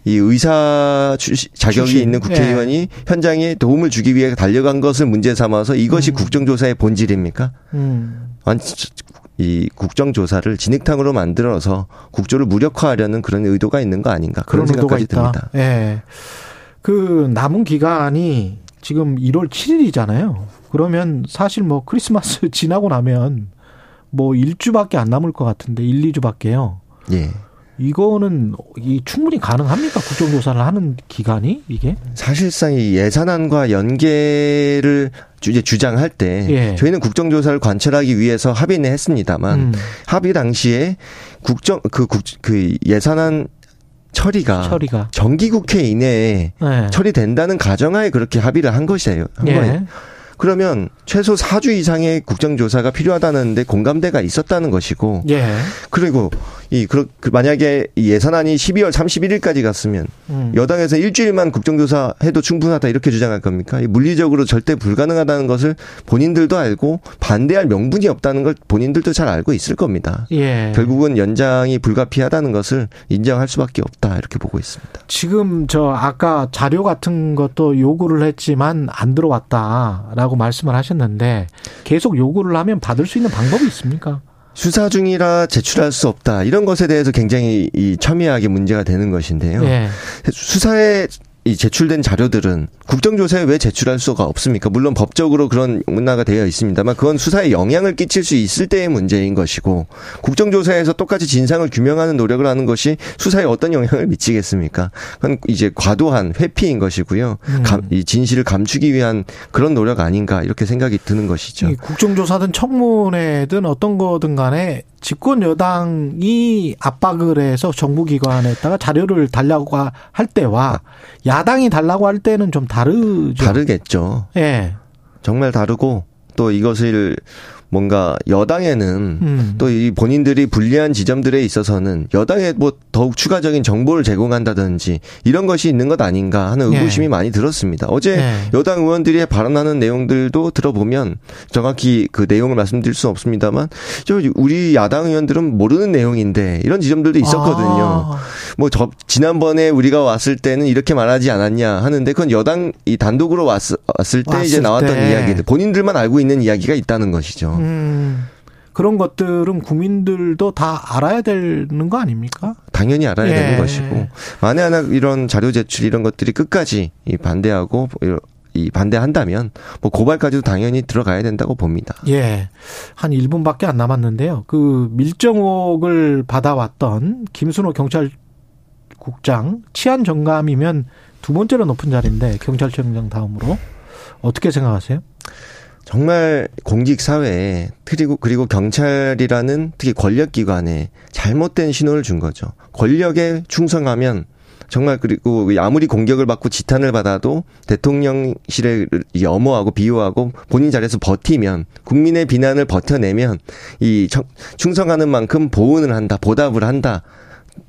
의사 자격이 출신. 있는 국회의원이 네. 현장에 도움을 주기 위해 달려간 것을 문제 삼아서 이것이 음. 국정조사의 본질입니까? 음. 이 국정조사를 진흙탕으로 만들어서 국조를 무력화하려는 그런 의도가 있는 거 아닌가 그런, 그런 생각까지 듭니다. 예. 그 남은 기간이 지금 1월 7일이잖아요. 그러면 사실 뭐 크리스마스 지나고 나면 뭐 1주밖에 안 남을 것 같은데 1, 2주밖에요. 예. 이거는 이 충분히 가능합니까? 국정조사를 하는 기간이 이게? 사실상 이 예산안과 연계를 이제 주장할 때 예. 저희는 국정조사를 관철하기 위해서 합의는 했습니다만 음. 합의 당시에 국정 그, 국, 그 예산안 처리가, 처리가. 정기국회 이내에 네. 처리된다는 가정하에 그렇게 합의를 한 것이에요. 한 예. 거예요. 그러면 최소 4주 이상의 국정조사가 필요하다는데 공감대가 있었다는 것이고. 예. 그리고 이 그, 그 만약에 이 예산안이 12월 31일까지 갔으면 음. 여당에서 일주일만 국정조사 해도 충분하다 이렇게 주장할 겁니까? 물리적으로 절대 불가능하다는 것을 본인들도 알고 반대할 명분이 없다는 걸 본인들도 잘 알고 있을 겁니다. 예. 결국은 연장이 불가피하다는 것을 인정할 수밖에 없다 이렇게 보고 있습니다. 지금 저 아까 자료 같은 것도 요구를 했지만 안 들어왔다라고 말씀을 하셨는데 계속 요구를 하면 받을 수 있는 방법이 있습니까? 수사 중이라 제출할 수 없다. 이런 것에 대해서 굉장히 이 첨예하게 문제가 되는 것인데요. 예. 수사에 이 제출된 자료들은 국정조사에 왜 제출할 수가 없습니까? 물론 법적으로 그런 문화가 되어 있습니다만 그건 수사에 영향을 끼칠 수 있을 때의 문제인 것이고 국정조사에서 똑같이 진상을 규명하는 노력을 하는 것이 수사에 어떤 영향을 미치겠습니까? 그건 이제 과도한 회피인 것이고요. 음. 감, 이 진실을 감추기 위한 그런 노력 아닌가 이렇게 생각이 드는 것이죠. 국정조사든 청문회든 어떤 거든 간에 집권 여당이 압박을 해서 정부기관에다가 자료를 달라고 할 때와 야 당이 달라고 할 때는 좀 다르죠. 다르겠죠. 예. 정말 다르고 또 이것을 뭔가 여당에는 음. 또이 본인들이 불리한 지점들에 있어서는 여당에 뭐 더욱 추가적인 정보를 제공한다든지 이런 것이 있는 것 아닌가 하는 네. 의구심이 네. 많이 들었습니다. 어제 네. 여당 의원들이 발언하는 내용들도 들어보면 정확히 그 내용을 말씀드릴 수는 없습니다만 저 우리 야당 의원들은 모르는 내용인데 이런 지점들도 있었거든요. 아. 뭐 저 지난번에 우리가 왔을 때는 이렇게 말하지 않았냐 하는데 그건 여당 이 단독으로 왔, 왔을 때 왔을 이제 나왔던 때. 이야기들 본인들만 알고 있는 이야기가 있다는 것이죠. 음. 그런 것들은 국민들도 다 알아야 되는 거 아닙니까? 당연히 알아야 예. 되는 것이고 만에 하나 이런 자료 제출 이런 것들이 끝까지 반대하고 이 반대한다면 뭐 고발까지도 당연히 들어가야 된다고 봅니다. 예. 한 1분밖에 안 남았는데요. 그 밀정옥을 받아왔던 김순호 경찰국장 치안 정감이면 두 번째로 높은 자리인데 경찰청장 다음으로 어떻게 생각하세요? 정말 공직 사회에 그리고 그리고 경찰이라는 특히 권력 기관에 잘못된 신호를 준 거죠. 권력에 충성하면 정말 그리고 아무리 공격을 받고 지탄을 받아도 대통령실에 염호하고 비호하고 본인 자리에서 버티면 국민의 비난을 버텨내면 이 충성하는 만큼 보은을 한다, 보답을 한다.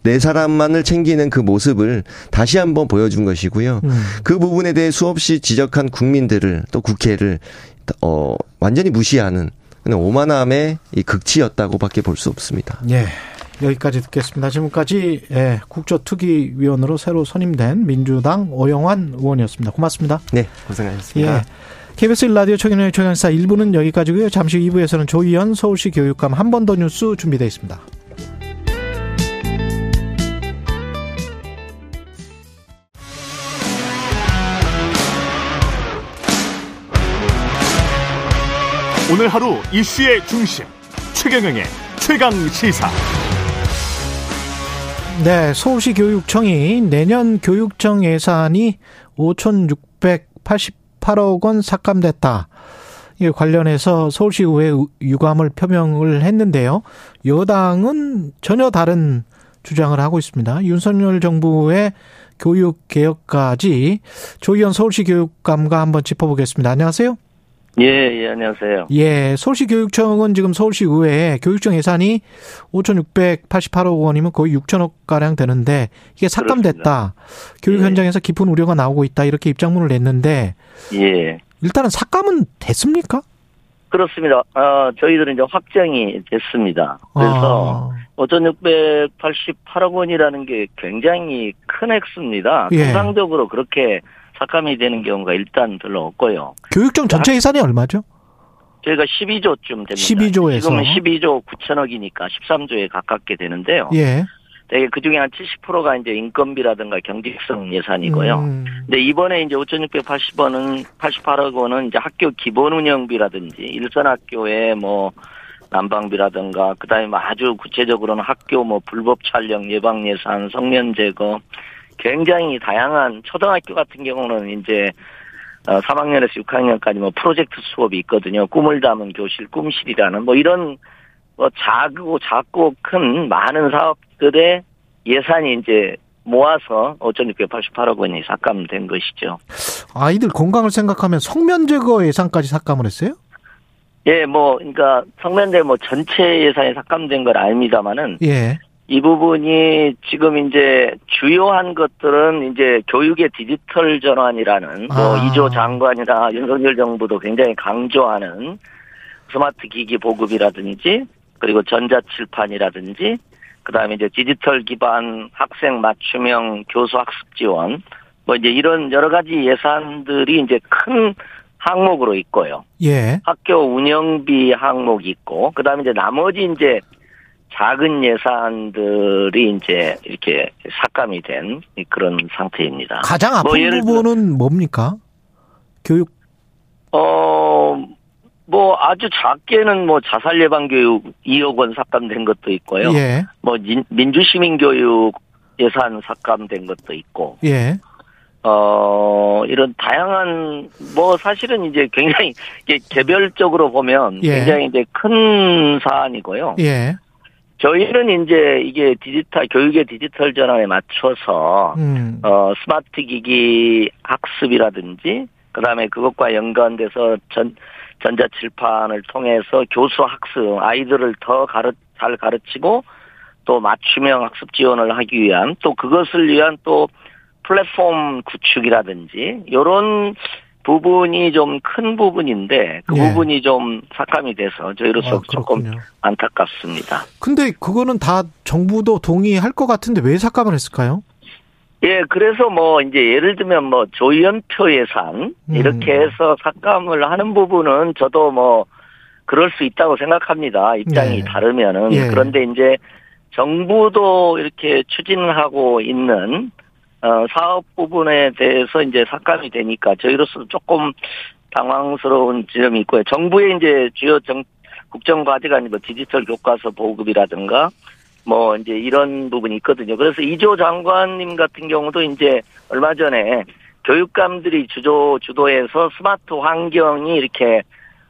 내 사람만을 챙기는 그 모습을 다시 한번 보여준 것이고요. 음. 그 부분에 대해 수없이 지적한 국민들을 또 국회를 어, 완전히 무시하는 오만함의 이 극치였다고밖에 볼 수 없습니다. 예. 여기까지 듣겠습니다. 지금까지 예, 국조특위위원으로 새로 선임된 민주당 오영환 의원이었습니다. 고맙습니다. 네, 고생하셨습니다. 예. KBS 라디오 청년의 청년사 1부는 여기까지고요. 잠시 후 2부에서는 조희연 서울시 교육감 한 번 더 뉴스 준비되어 있습니다. 오늘 하루 이슈의 중심 최경영의 최강 시사. 네, 서울시 교육청이 내년 교육청 예산이 5,688억 원 삭감됐다. 이 관련해서 서울시 의회 유감을 표명을 했는데요. 여당은 전혀 다른 주장을 하고 있습니다. 윤석열 정부의 교육 개혁까지 조희연 서울시 교육감과 한번 짚어보겠습니다. 안녕하세요. 예, 예, 안녕하세요. 예, 서울시 교육청은 지금 서울시 의회에 교육청 예산이 5,688억 원이면 거의 6천억 가량 되는데 이게 삭감됐다. 그렇습니다. 교육 예. 현장에서 깊은 우려가 나오고 있다. 이렇게 입장문을 냈는데 예. 일단은 삭감은 됐습니까? 그렇습니다. 어, 저희들은 이제 확정이 됐습니다. 그래서 아. 5,688억 원이라는 게 굉장히 큰 액수입니다. 예. 통상적으로 그렇게 삭감이 되는 경우가 일단 별로 없고요. 교육청 전체 예산이 얼마죠? 저희가 12조쯤 됩니다. 12조에서 지금은 12조 9천억이니까 13조에 가깝게 되는데요. 예. 되게 그 중에 한 70%가 이제 인건비라든가 경직성 예산이고요. 음. 근데 이번에 이제 5,680원은 88억 원은 이제 학교 기본 운영비라든지 일선 학교에 뭐 난방비라든가 그다음에 뭐 아주 구체적으로는 학교 뭐 불법 촬영 예방 예산, 성면 제거 굉장히 다양한 초등학교 같은 경우는 이제 3학년에서 어, 6학년까지 뭐 프로젝트 수업이 있거든요. 꿈을 담은 교실, 꿈실이라는 뭐 이런 뭐 작고 작고 큰 많은 사업들의 예산이 이제 모아서 5,688억 원이 삭감된 것이죠. 아이들 건강을 생각하면 성면 제거 예산까지 삭감을 했어요? 예, 뭐, 그러니까 성면제 뭐 전체 예산이 삭감된 건 아닙니다만은 예. 이 부분이 지금 이제 주요한 것들은 이제 교육의 디지털 전환이라는 뭐 아. 뭐 이조 장관이나 윤석열 정부도 굉장히 강조하는 스마트 기기 보급이라든지 그리고 전자칠판이라든지 그다음에 이제 디지털 기반 학생 맞춤형 교수 학습 지원 뭐 이제 이런 여러 가지 예산들이 이제 큰 항목으로 있고요. 예. 학교 운영비 항목이 있고 그다음에 이제 나머지 이제 작은 예산들이 이제 이렇게 삭감이 된 그런 상태입니다. 가장 아픈 뭐 부분은 뭡니까? 교육 어, 뭐 아주 작게는 뭐 자살 예방 교육 2억 원 삭감된 것도 있고요. 예. 뭐 민주 시민 교육 예산 삭감된 것도 있고. 예. 어, 이런 다양한, 뭐, 사실은 이제 굉장히, 개별적으로 보면 예. 굉장히 이제 큰 사안이고요. 예. 저희는 이제 이게 디지털, 교육의 디지털 전환에 맞춰서, 음. 어, 스마트 기기 학습이라든지, 그 다음에 그것과 연관돼서 전, 전자칠판을 통해서 교수 학습, 아이들을 더 가르, 잘 가르치고 또 맞춤형 학습 지원을 하기 위한 또 그것을 위한 또 플랫폼 구축이라든지 이런 부분이 좀 큰 부분인데 그 네. 부분이 좀 삭감이 돼서 저희로서 아, 조금 안타깝습니다. 근데 그거는 다 정부도 동의할 것 같은데 왜 삭감을 했을까요? 예, 그래서 뭐 이제 예를 들면 뭐 조연표 예산 음. 이렇게 해서 삭감을 하는 부분은 저도 뭐 그럴 수 있다고 생각합니다. 입장이 예. 다르면은 예. 그런데 이제 정부도 이렇게 추진하고 있는 어 사업 부분에 대해서 이제 삭감이 되니까 저희로서 조금 당황스러운 지점이 있고요. 정부의 이제 주요 정 국정 과제가 뭐 디지털 교과서 보급이라든가 뭐 이제 이런 부분이 있거든요. 그래서 이조 장관님 같은 경우도 이제 얼마 전에 교육감들이 주도 주도해서 스마트 환경이 이렇게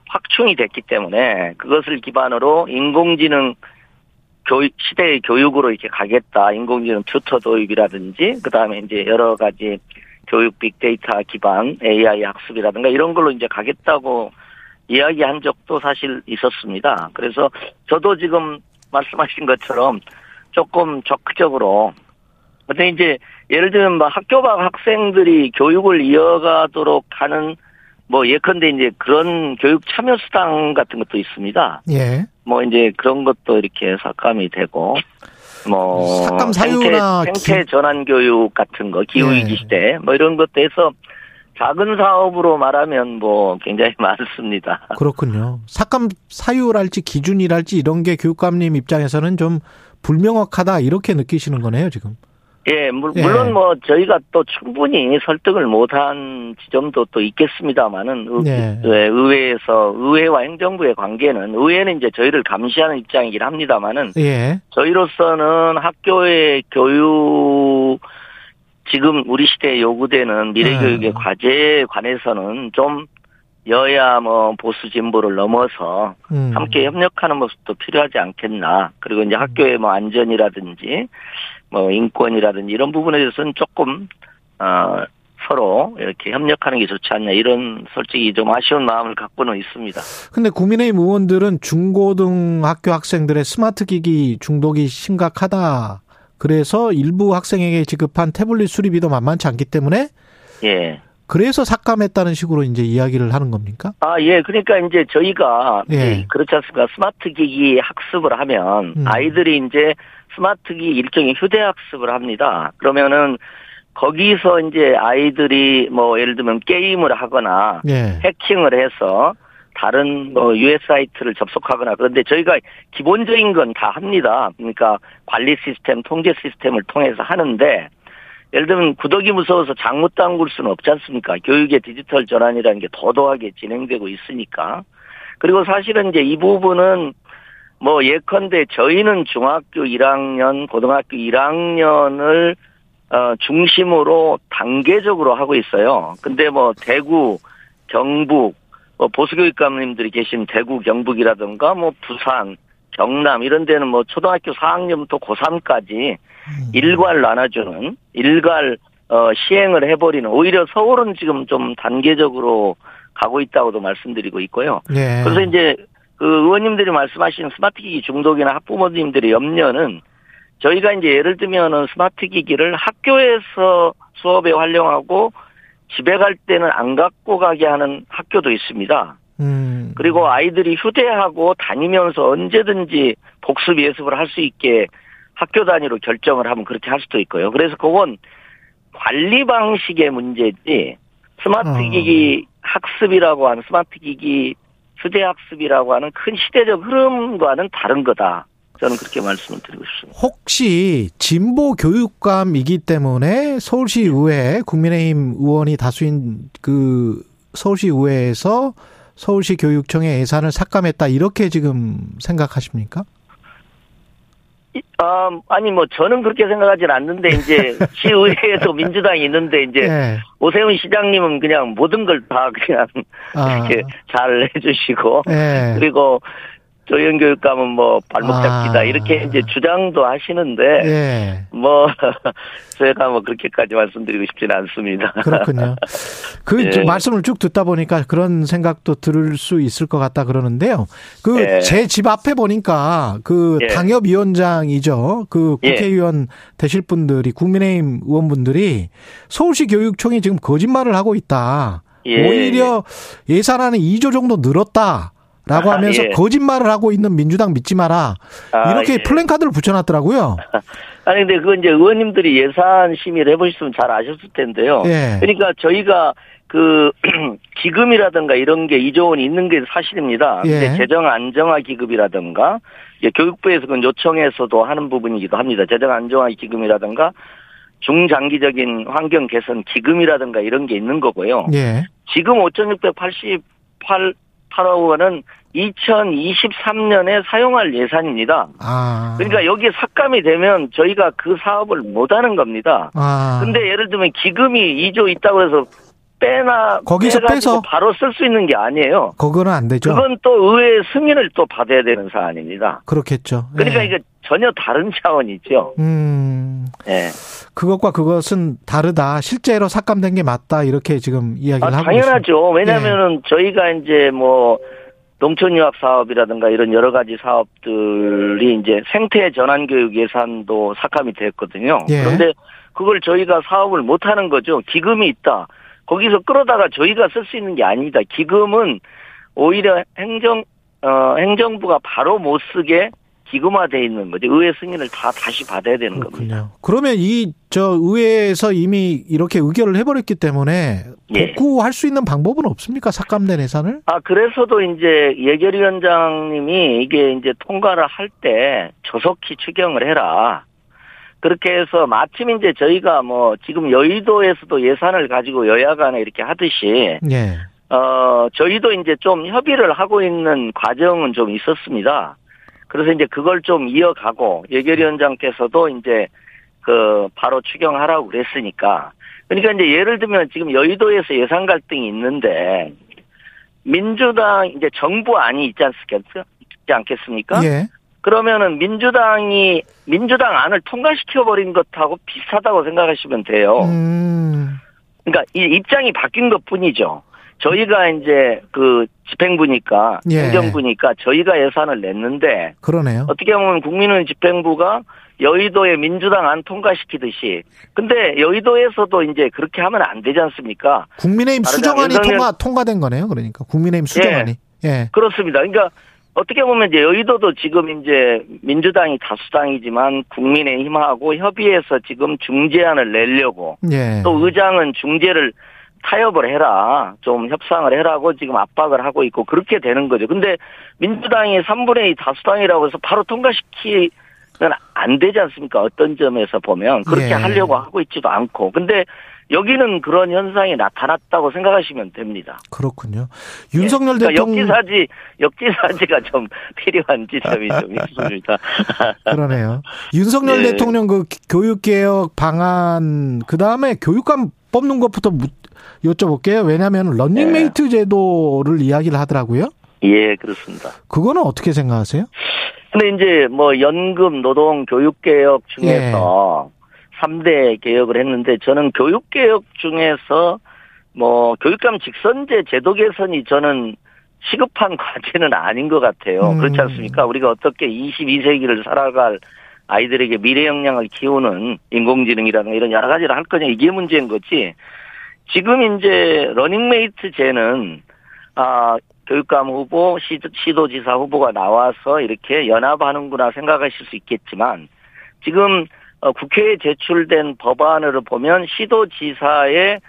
확충이 됐기 때문에 그것을 기반으로 인공지능 교육 시대의 교육으로 이렇게 가겠다. 인공지능 튜터 도입이라든지 그다음에 이제 여러 가지 교육 빅데이터 기반 AI 학습이라든가 이런 걸로 이제 가겠다고 이야기한 적도 사실 있었습니다. 그래서 저도 지금 말씀하신 것처럼 조금 적극적으로 근데 이제 예를 들면 뭐 학교 밖 학생들이 교육을 이어가도록 하는 뭐 예컨대 이제 그런 교육 참여 수당 같은 것도 있습니다. 예. 뭐 이제 그런 것도 이렇게 삭감이 되고 뭐 삭감 사유나 생태, 생태 전환 교육 같은 거 기후 위기 예. 시대 뭐 이런 것도 해서 작은 사업으로 말하면 뭐 굉장히 많습니다. 그렇군요. 삭감 사유랄지 기준이랄지 이런 게 교육감님 입장에서는 좀 불명확하다 이렇게 느끼시는 거네요, 지금. 예, 물, 예. 물론 뭐 저희가 또 충분히 설득을 못한 지점도 또 있겠습니다만은 예. 의회에서 의회와 행정부의 관계는 의회는 이제 저희를 감시하는 입장이긴 합니다만은 예. 저희로서는 학교의 교육 지금 우리 시대에 요구되는 미래교육의 네. 과제에 관해서는 좀 여야 뭐 보수 진보를 넘어서 음. 함께 협력하는 모습도 필요하지 않겠나. 그리고 이제 학교의 뭐 안전이라든지 뭐 인권이라든지 이런 부분에 대해서는 조금 어 서로 이렇게 협력하는 게 좋지 않냐 이런 솔직히 좀 아쉬운 마음을 갖고는 있습니다. 근데 국민의힘 의원들은 중고등학교 학생들의 스마트 기기 중독이 심각하다. 그래서 일부 학생에게 지급한 태블릿 수리비도 만만치 않기 때문에 예. 그래서 삭감했다는 식으로 이제 이야기를 하는 겁니까? 아, 예. 그러니까 이제 저희가 예. 그렇지 않습니까? 스마트 기기 학습을 하면 음. 아이들이 이제 스마트 기기 일종의 휴대 학습을 합니다. 그러면은 거기서 이제 아이들이 뭐 예를 들면 게임을 하거나 예. 해킹을 해서 다른 뭐 US 사이트를 접속하거나 그런데 저희가 기본적인 건 다 합니다. 그러니까 관리 시스템, 통제 시스템을 통해서 하는데 예를 들면 구덕이 무서워서 장못 담글 수는 없지 않습니까? 교육의 디지털 전환이라는 게 더더하게 진행되고 있으니까. 그리고 사실은 이제 이 부분은 뭐 예컨대 저희는 중학교 1학년, 고등학교 1학년을 어 중심으로 단계적으로 하고 있어요. 근데 뭐 대구, 경북, 뭐 보수교육감님들이 계신 대구, 경북이라든가 뭐 부산, 경남 이런 데는 뭐 초등학교 4학년부터 고3까지 음. 일괄 나눠주는 일괄 어 시행을 해버리는 오히려 서울은 지금 좀 단계적으로 가고 있다고도 말씀드리고 있고요. 네. 그래서 이제 그 의원님들이 말씀하신 스마트 기기 중독이나 학부모님들의 염려는 저희가 이제 예를 들면은 스마트 기기를 학교에서 수업에 활용하고 집에 갈 때는 안 갖고 가게 하는 학교도 있습니다. 음. 그리고 아이들이 휴대하고 다니면서 언제든지 복습 예습을 할 수 있게 학교 단위로 결정을 하면 그렇게 할 수도 있고요. 그래서 그건 관리 방식의 문제지 스마트 어. 기기 학습이라고 하는 스마트 기기 휴대 학습이라고 하는 큰 시대적 흐름과는 다른 거다. 저는 그렇게 말씀을 드리고 싶습니다. 혹시 진보 교육감이기 때문에 서울시 의회 국민의힘 의원이 다수인 그 서울시 의회에서 서울시 교육청의 예산을 삭감했다 이렇게 지금 생각하십니까? 아, 아니 뭐 저는 그렇게 생각하지는 않는데 이제 시의회에도 민주당이 있는데 이제 네. 오세훈 시장님은 그냥 모든 걸 다 그냥 아. 이렇게 잘 해주시고 네. 그리고 조영 교육감은 뭐 발목 잡기다 아. 이렇게 이제 주장도 하시는데 예. 뭐 제가 뭐 그렇게까지 말씀드리고 싶지는 않습니다. 그렇군요. 그 예. 말씀을 쭉 듣다 보니까 그런 생각도 들을 수 있을 것 같다 그러는데요. 그 제집 예. 앞에 보니까 그 예. 당협위원장이죠. 그 예. 국회의원 되실 분들이 국민의힘 의원분들이 서울시 교육청이 지금 거짓말을 하고 있다. 오히려 예산안은 2조 정도 늘었다. 라고 아, 하면서 예. 거짓말을 하고 있는 민주당 믿지 마라. 아, 이렇게 예. 플랜카드를 붙여놨더라고요. 아니, 근데 그건 이제 의원님들이 예산 심의를 해보셨으면 잘 아셨을 텐데요. 예. 그러니까 저희가 그 기금이라든가 이런 게 2조 원이 있는 게 사실입니다. 예. 근데 재정 안정화 기금이라든가 교육부에서 그 요청해서도 하는 부분이기도 합니다. 재정 안정화 기금이라든가 중장기적인 환경 개선 기금이라든가 이런 게 있는 거고요. 예. 지금 5,688 8 억 원은 2023년에 사용할 예산입니다. 아. 그러니까 여기에 삭감이 되면 저희가 그 사업을 못 하는 겁니다. 아. 근데 예를 들면 기금이 2조 있다고 해서 빼나 거기서 빼서 바로 쓸 수 있는 게 아니에요. 그거는 안 되죠. 그건 또 의회 승인을 또 받아야 되는 사안입니다. 그렇겠죠. 그러니까 예. 이게 전혀 다른 차원이죠. 음. 예. 그것과 그것은 다르다. 실제로 삭감된 게 맞다. 이렇게 지금 이야기를 아, 하고 당연하죠. 왜냐면은 예. 저희가 이제 뭐 농촌 유학 사업이라든가 이런 여러 가지 사업들이 이제 생태 전환 교육 예산도 삭감이 됐거든요. 예. 그런데 그걸 저희가 사업을 못 하는 거죠. 기금이 있다. 거기서 끌어다가 저희가 쓸 수 있는 게 아닙니다. 기금은 오히려 행정 어 행정부가 바로 못 쓰게 기금화돼 있는 거죠. 의회 승인을 다 다시 받아야 되는 그렇군요. 겁니다. 그러면 이 저 의회에서 이미 이렇게 의결을 해버렸기 때문에 예. 복구할 수 있는 방법은 없습니까? 삭감된 예산을? 아 그래서도 이제 예결위원장님이 이게 이제 통과를 할 때 조속히 추경을 해라. 그렇게 해서 마침 이제 저희가 뭐 지금 여의도에서도 예산을 가지고 여야 간에 이렇게 하듯이 예. 어 저희도 이제 좀 협의를 하고 있는 과정은 좀 있었습니다. 그래서 이제 그걸 좀 이어가고 예결위원장께서도 이제 그 바로 추경하라고 그랬으니까 그러니까 이제 예를 들면 지금 여의도에서 예산 갈등이 있는데 민주당 이제 정부 안이 있지 않겠습니까? 예. 그러면은 민주당이 민주당 안을 통과시켜 버린 것하고 비슷하다고 생각하시면 돼요. 음. 그러니까 이 입장이 바뀐 것뿐이죠. 저희가 이제 그 집행부니까 예. 행정부니까 저희가 예산을 냈는데 그러네요. 어떻게 보면 국민은 집행부가 여의도에 민주당 안 통과시키듯이 근데 여의도에서도 이제 그렇게 하면 안 되지 않습니까? 국민의힘 수정안이 통과 통과된 거네요. 그러니까 국민의힘 수정안이. 예. 예. 그렇습니다. 그러니까 어떻게 보면 이제 여의도도 지금 이제 민주당이 다수당이지만 국민의힘하고 협의해서 지금 중재안을 내려고 예. 또 의장은 중재를 타협을 해라. 좀 협상을 해라고 지금 압박을 하고 있고 그렇게 되는 거죠. 근데 민주당이 3분의 2 다수당이라고 해서 바로 통과시키면 안 되지 않습니까? 어떤 점에서 보면 그렇게 예. 하려고 하고 있지도 않고. 근데 여기는 그런 현상이 나타났다고 생각하시면 됩니다. 그렇군요. 윤석열 네. 대통령 역지사지 역지사지가 좀 필요한 지점이 좀 있습니다. 그러네요. 윤석열 네. 대통령 그 교육개혁 방안 그 다음에 교육감 뽑는 것부터 여쭤볼게요. 왜냐하면 런닝메이트 네. 제도를 이야기를 하더라고요. 예, 그렇습니다. 그거는 어떻게 생각하세요? 근데 이제 뭐 연금, 노동, 교육 개혁 중에서 예. 3대 개혁을 했는데 저는 교육개혁 중에서 뭐 교육감 직선제 제도 개선이 저는 시급한 과제는 아닌 것 같아요. 음. 그렇지 않습니까? 우리가 어떻게 22세기를 살아갈 아이들에게 미래 역량을 키우는 인공지능이라든가 이런 여러 가지를 할 거냐 이게 문제인 거지. 지금 이제 러닝메이트 제는 아 교육감 후보, 시도지사 후보가 나와서 이렇게 연합하는구나 생각하실 수 있겠지만 지금 어, 국회에 제출된 법안으로 보면 시도지사의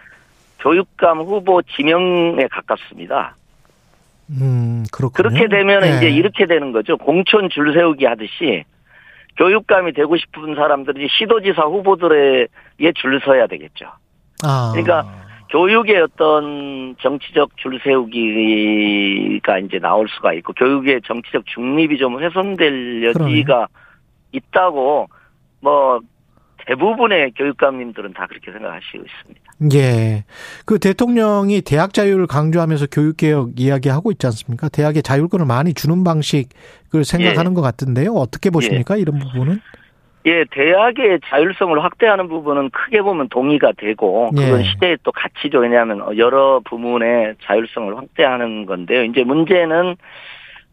교육감 후보 지명에 가깝습니다. 음, 그렇군요. 그렇게 되면 네. 이제 이렇게 되는 거죠. 공천 줄 세우기 하듯이 교육감이 되고 싶은 사람들이 시도지사 후보들에 줄 서야 되겠죠. 아. 그러니까 교육의 어떤 정치적 줄 세우기가 이제 나올 수가 있고 교육의 정치적 중립이 좀 훼손될 여지가 그러네. 있다고 뭐 대부분의 교육감님들은 다 그렇게 생각하시고 있습니다. 예. 그 대통령이 대학 자율을 강조하면서 교육개혁 이야기하고 있지 않습니까? 대학의 자율권을 많이 주는 방식을 생각하는 예. 것 같은데요. 어떻게 보십니까? 예. 이런 부분은? 예, 대학의 자율성을 확대하는 부분은 크게 보면 동의가 되고 그건 예. 시대의 또 가치죠. 왜냐하면 여러 부문의 자율성을 확대하는 건데요. 이제 문제는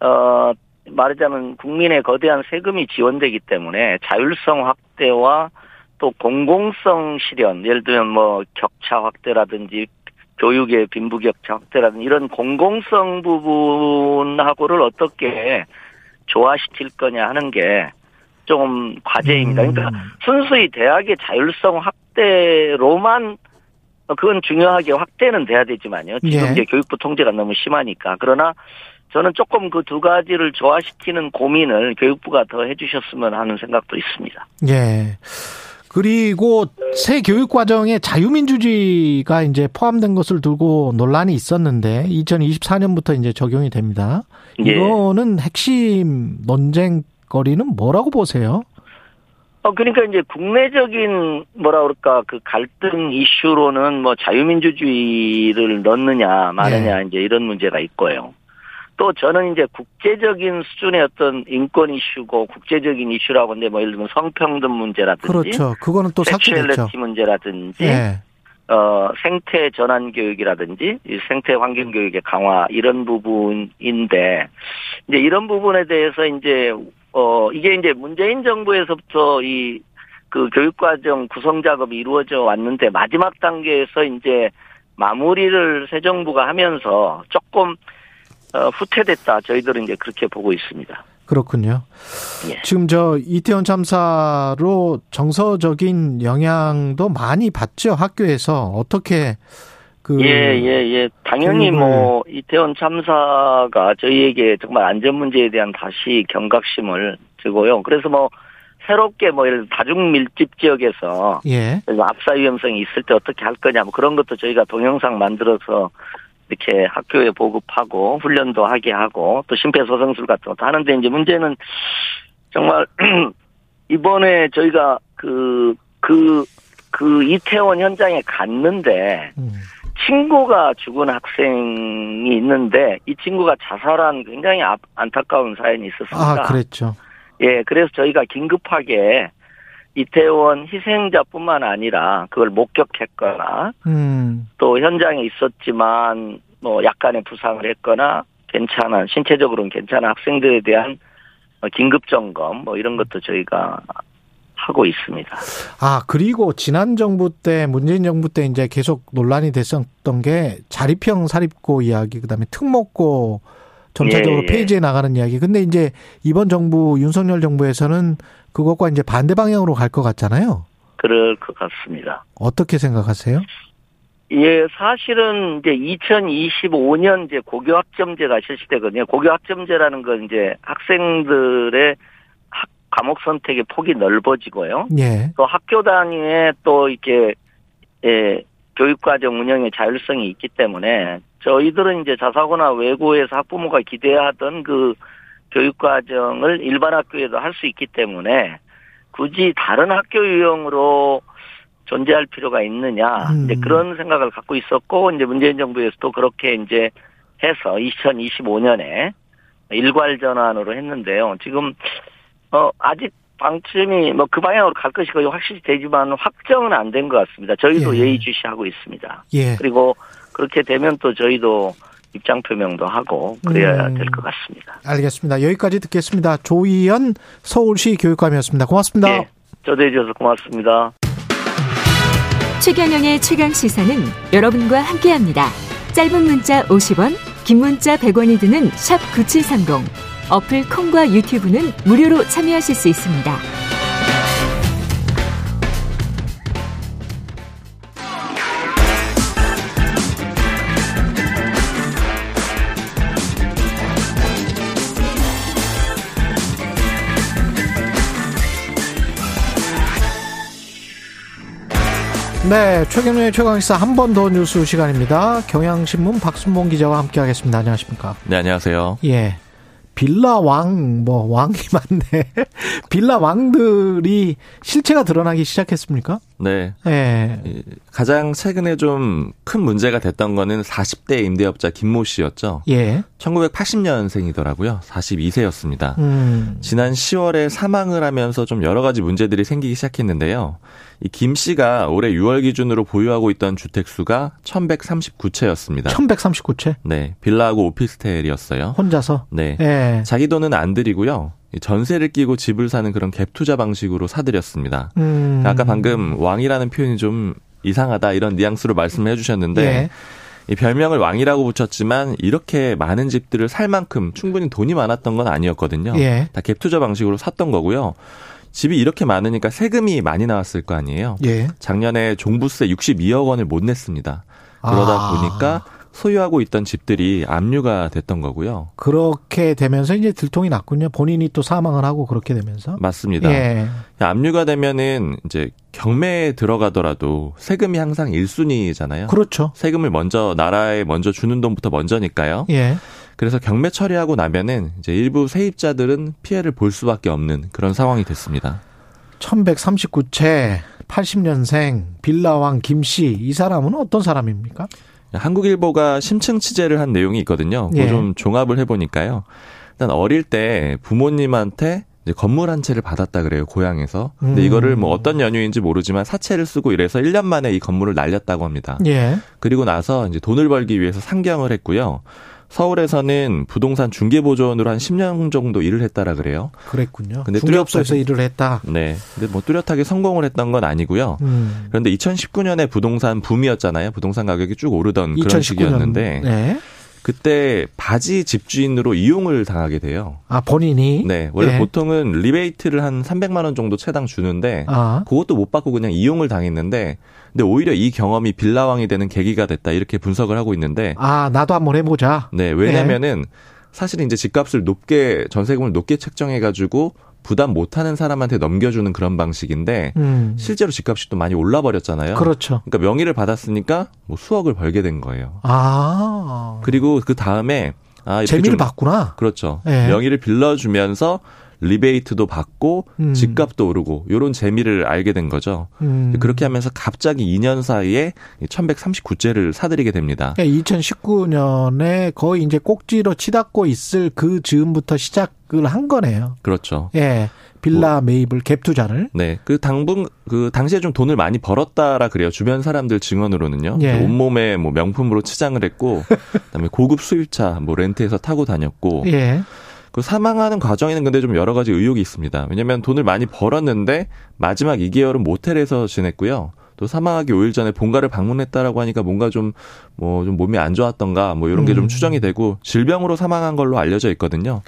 어 말하자면 국민의 거대한 세금이 지원되기 때문에 자율성 확대와 또 공공성 실현, 예를 들면 뭐 격차 확대라든지 교육의 빈부격차 확대라든지 이런 공공성 부분하고를 어떻게 조화시킬 거냐 하는 게 좀 과제입니다. 그러니까 음. 순수히 대학의 자율성 확대로만 그건 중요하게 확대는 돼야 되지만요. 지금 예. 이제 교육부 통제가 너무 심하니까. 그러나 저는 조금 그 두 가지를 조화시키는 고민을 교육부가 더 해주셨으면 하는 생각도 있습니다. 예. 그리고 새 교육 과정에 자유민주주의가 이제 포함된 것을 두고 논란이 있었는데 2024년부터 이제 적용이 됩니다. 예. 이거는 핵심 논쟁거리는 뭐라고 보세요? 어 그러니까 이제 국내적인 뭐라 그럴까 그 갈등 이슈로는 뭐 자유민주주의를 넣느냐 마느냐 네. 이제 이런 문제가 있고요. 또 저는 이제 국제적인 수준의 어떤 인권 이슈고 국제적인 이슈라고 하는데 뭐 예를 들면 성평등 문제라든지 그렇죠. 그거는 또 섹슈얼리티 문제라든지 네. 어 생태 전환 교육이라든지 생태 환경 교육의 강화 이런 부분인데 이제 이런 부분에 대해서 이제 어 이게 이제 문재인 정부에서부터 이 그 교육과정 구성 작업이 이루어져 왔는데 마지막 단계에서 이제 마무리를 새 정부가 하면서 조금 어, 후퇴됐다. 저희들은 이제 그렇게 보고 있습니다. 그렇군요. 예. 지금 저 이태원 참사로 정서적인 영향도 많이 받죠 학교에서 어떻게 그 예, 예, 예. 당연히 뭐 이태원 참사가 저희에게 정말 안전 문제에 대한 다시 경각심을 주고요. 그래서 뭐 새롭게 뭐 예를 들어 다중 밀집 지역에서 예. 압사 위험성이 있을 때 어떻게 할 거냐 뭐 그런 것도 저희가 동영상 만들어서 이렇게 학교에 보급하고 훈련도 하게 하고 또 심폐소생술 같은 것도 하는데 이제 문제는 정말 이번에 저희가 그, 그, 그 이태원 현장에 갔는데 음. 친구가 죽은 학생이 있는데 이 친구가 자살한 굉장히 안타까운 사연이 있었습니다. 아, 그랬죠. 예, 그래서 저희가 긴급하게 이태원 희생자뿐만 아니라 그걸 목격했거나 음. 또 현장에 있었지만 뭐 약간의 부상을 했거나 괜찮은 신체적으로는 괜찮은 학생들에 대한 긴급 점검 뭐 이런 것도 저희가 하고 있습니다. 아 그리고 지난 정부 때 문재인 정부 때 이제 계속 논란이 됐었던 게 자립형 사립고 이야기 그다음에 특목고 점차적으로 예, 예. 폐지해 나가는 이야기. 근데 이제 이번 정부 윤석열 정부에서는 그것과 이제 반대 방향으로 갈 것 같잖아요. 그럴 것 같습니다. 어떻게 생각하세요? 예, 사실은 이제 2025년 이제 고교 학점제가 실시되거든요. 고교 학점제라는 건 이제 학생들의 학, 과목 선택의 폭이 넓어지고요. 예. 또 학교 단위에 또 이렇게 예, 교육과정 운영의 자율성이 있기 때문에 저희들은 이제 자사고나 외고에서 학부모가 기대하던 그 교육과정을 일반 학교에도 할 수 있기 때문에 굳이 다른 학교 유형으로 존재할 필요가 있느냐 음. 이제 그런 생각을 갖고 있었고 이제 문재인 정부에서도 그렇게 이제 해서 2025년에 일괄 전환으로 했는데요. 지금 어 아직 방침이 뭐 그 방향으로 갈 것이고 확실히 되지만 확정은 안 된 것 같습니다. 저희도 예. 예의주시하고 있습니다. 예. 그리고 그렇게 되면 또 저희도 입장 표명도 하고 그래야 음. 될것 같습니다. 알겠습니다. 여기까지 듣겠습니다. 조희연 서울시 교육감이었습니다. 고맙습니다. 네, 저도 해 주셔서 고맙습니다. 최경영의 최강 시사는 여러분과 함께합니다. 짧은 문자 50원, 긴 문자 100원이 드는 샵 9730. 어플 콩과 유튜브는 무료로 참여하실 수 있습니다. 네, 최경련의 최강시사 한 번 더 뉴스 시간입니다. 경향신문 박순봉 기자와 함께하겠습니다. 안녕하십니까? 네, 안녕하세요. 예. 빌라 왕, 뭐, 왕이 많네. 빌라 왕들이 실체가 드러나기 시작했습니까? 네. 네. 가장 최근에 좀 큰 문제가 됐던 거는 40대 임대업자 김모 씨였죠. 예. 1980년생이더라고요. 42세였습니다. 음. 지난 10월에 사망을 하면서 좀 여러 가지 문제들이 생기기 시작했는데요. 이김 씨가 올해 6월 기준으로 보유하고 있던 주택 수가 1139채였습니다. 1139채? 네. 빌라하고 오피스텔이었어요. 혼자서? 네. 예. 자기 돈은 안 들이고요. 전세를 끼고 집을 사는 그런 갭 투자 방식으로 사들였습니다. 음. 아까 방금 왕이라는 표현이 좀 이상하다 이런 뉘앙스로 말씀을 해주셨는데 예. 이 별명을 왕이라고 붙였지만 이렇게 많은 집들을 살 만큼 충분히 돈이 많았던 건 아니었거든요. 예. 다갭 투자 방식으로 샀던 거고요. 집이 이렇게 많으니까 세금이 많이 나왔을 거 아니에요. 예. 작년에 종부세 62억 원을 못 냈습니다. 그러다 아. 보니까 소유하고 있던 집들이 압류가 됐던 거고요. 그렇게 되면서 이제 들통이 났군요. 본인이 또 사망을 하고 그렇게 되면서. 맞습니다. 예. 압류가 되면은 이제 경매에 들어가더라도 세금이 항상 1순위잖아요. 그렇죠. 세금을 먼저 나라에 먼저 주는 돈부터 먼저니까요. 예. 그래서 경매 처리하고 나면은 이제 일부 세입자들은 피해를 볼 수밖에 없는 그런 상황이 됐습니다. 1139채 80년생 빌라왕 김씨 이 사람은 어떤 사람입니까? 한국일보가 심층 취재를 한 내용이 있거든요. 예. 좀 종합을 해보니까요. 일단 어릴 때 부모님한테 이제 건물 한 채를 받았다 그래요 고향에서. 근데 음. 이거를 뭐 어떤 연유인지 모르지만 사채를 쓰고 이래서 1년 만에 이 건물을 날렸다고 합니다. 예. 그리고 나서 이제 돈을 벌기 위해서 상경을 했고요. 서울에서는 부동산 중개 보조원으로 한 10년 정도 일을 했다라 그래요. 그랬군요. 근데 중개업소에서 일을 했다. 네. 근데 뭐 뚜렷하게 성공을 했던 건 아니고요. 음. 그런데 2019년에 부동산 붐이었잖아요. 부동산 가격이 쭉 오르던 2019년. 그런 시기였는데 네. 그때 바지 집주인으로 이용을 당하게 돼요. 아 본인이? 네. 원래 네. 보통은 리베이트를 한 300만 원 정도 채당 주는데 아. 그것도 못 받고 그냥 이용을 당했는데 근데 오히려 이 경험이 빌라왕이 되는 계기가 됐다 이렇게 분석을 하고 있는데 아 나도 한번 해보자. 네. 왜냐면은 네. 사실은 이제 집값을 높게 전세금을 높게 책정해 가지고 부담 못하는 사람한테 넘겨주는 그런 방식인데 음. 실제로 집값이 또 많이 올라 버렸잖아요. 그렇죠. 그러니까 명의를 받았으니까 뭐 수억을 벌게 된 거예요. 아 그리고 그 다음에 아 재미를 봤구나. 그렇죠. 네. 명의를 빌려주면서 리베이트도 받고 음. 집값도 오르고 요런 재미를 알게 된 거죠. 음. 그렇게 하면서 갑자기 2년 사이에 1139채를 사들이게 됩니다. 그러니까 2019년에 거의 이제 꼭지로 치닫고 있을 그 즈음부터 시작을 한 거네요. 그렇죠. 예. 빌라 뭐, 매입을 갭 투자를. 네. 그 당분 그 당시에 좀 돈을 많이 벌었다라 그래요. 주변 사람들 증언으로는요. 예. 온몸에 뭐 명품으로 치장을 했고 그다음에 고급 수입차 뭐 렌트해서 타고 다녔고 예. 그 사망하는 과정에는 근데 좀 여러 가지 의혹이 있습니다. 왜냐면 돈을 많이 벌었는데 마지막 2개월은 모텔에서 지냈고요. 또 사망하기 5일 전에 본가를 방문했다라고 하니까 뭔가 좀 뭐좀 뭐 몸이 안 좋았던가 뭐 이런 게좀 음. 추정이 되고 질병으로 사망한 걸로 알려져 있거든요.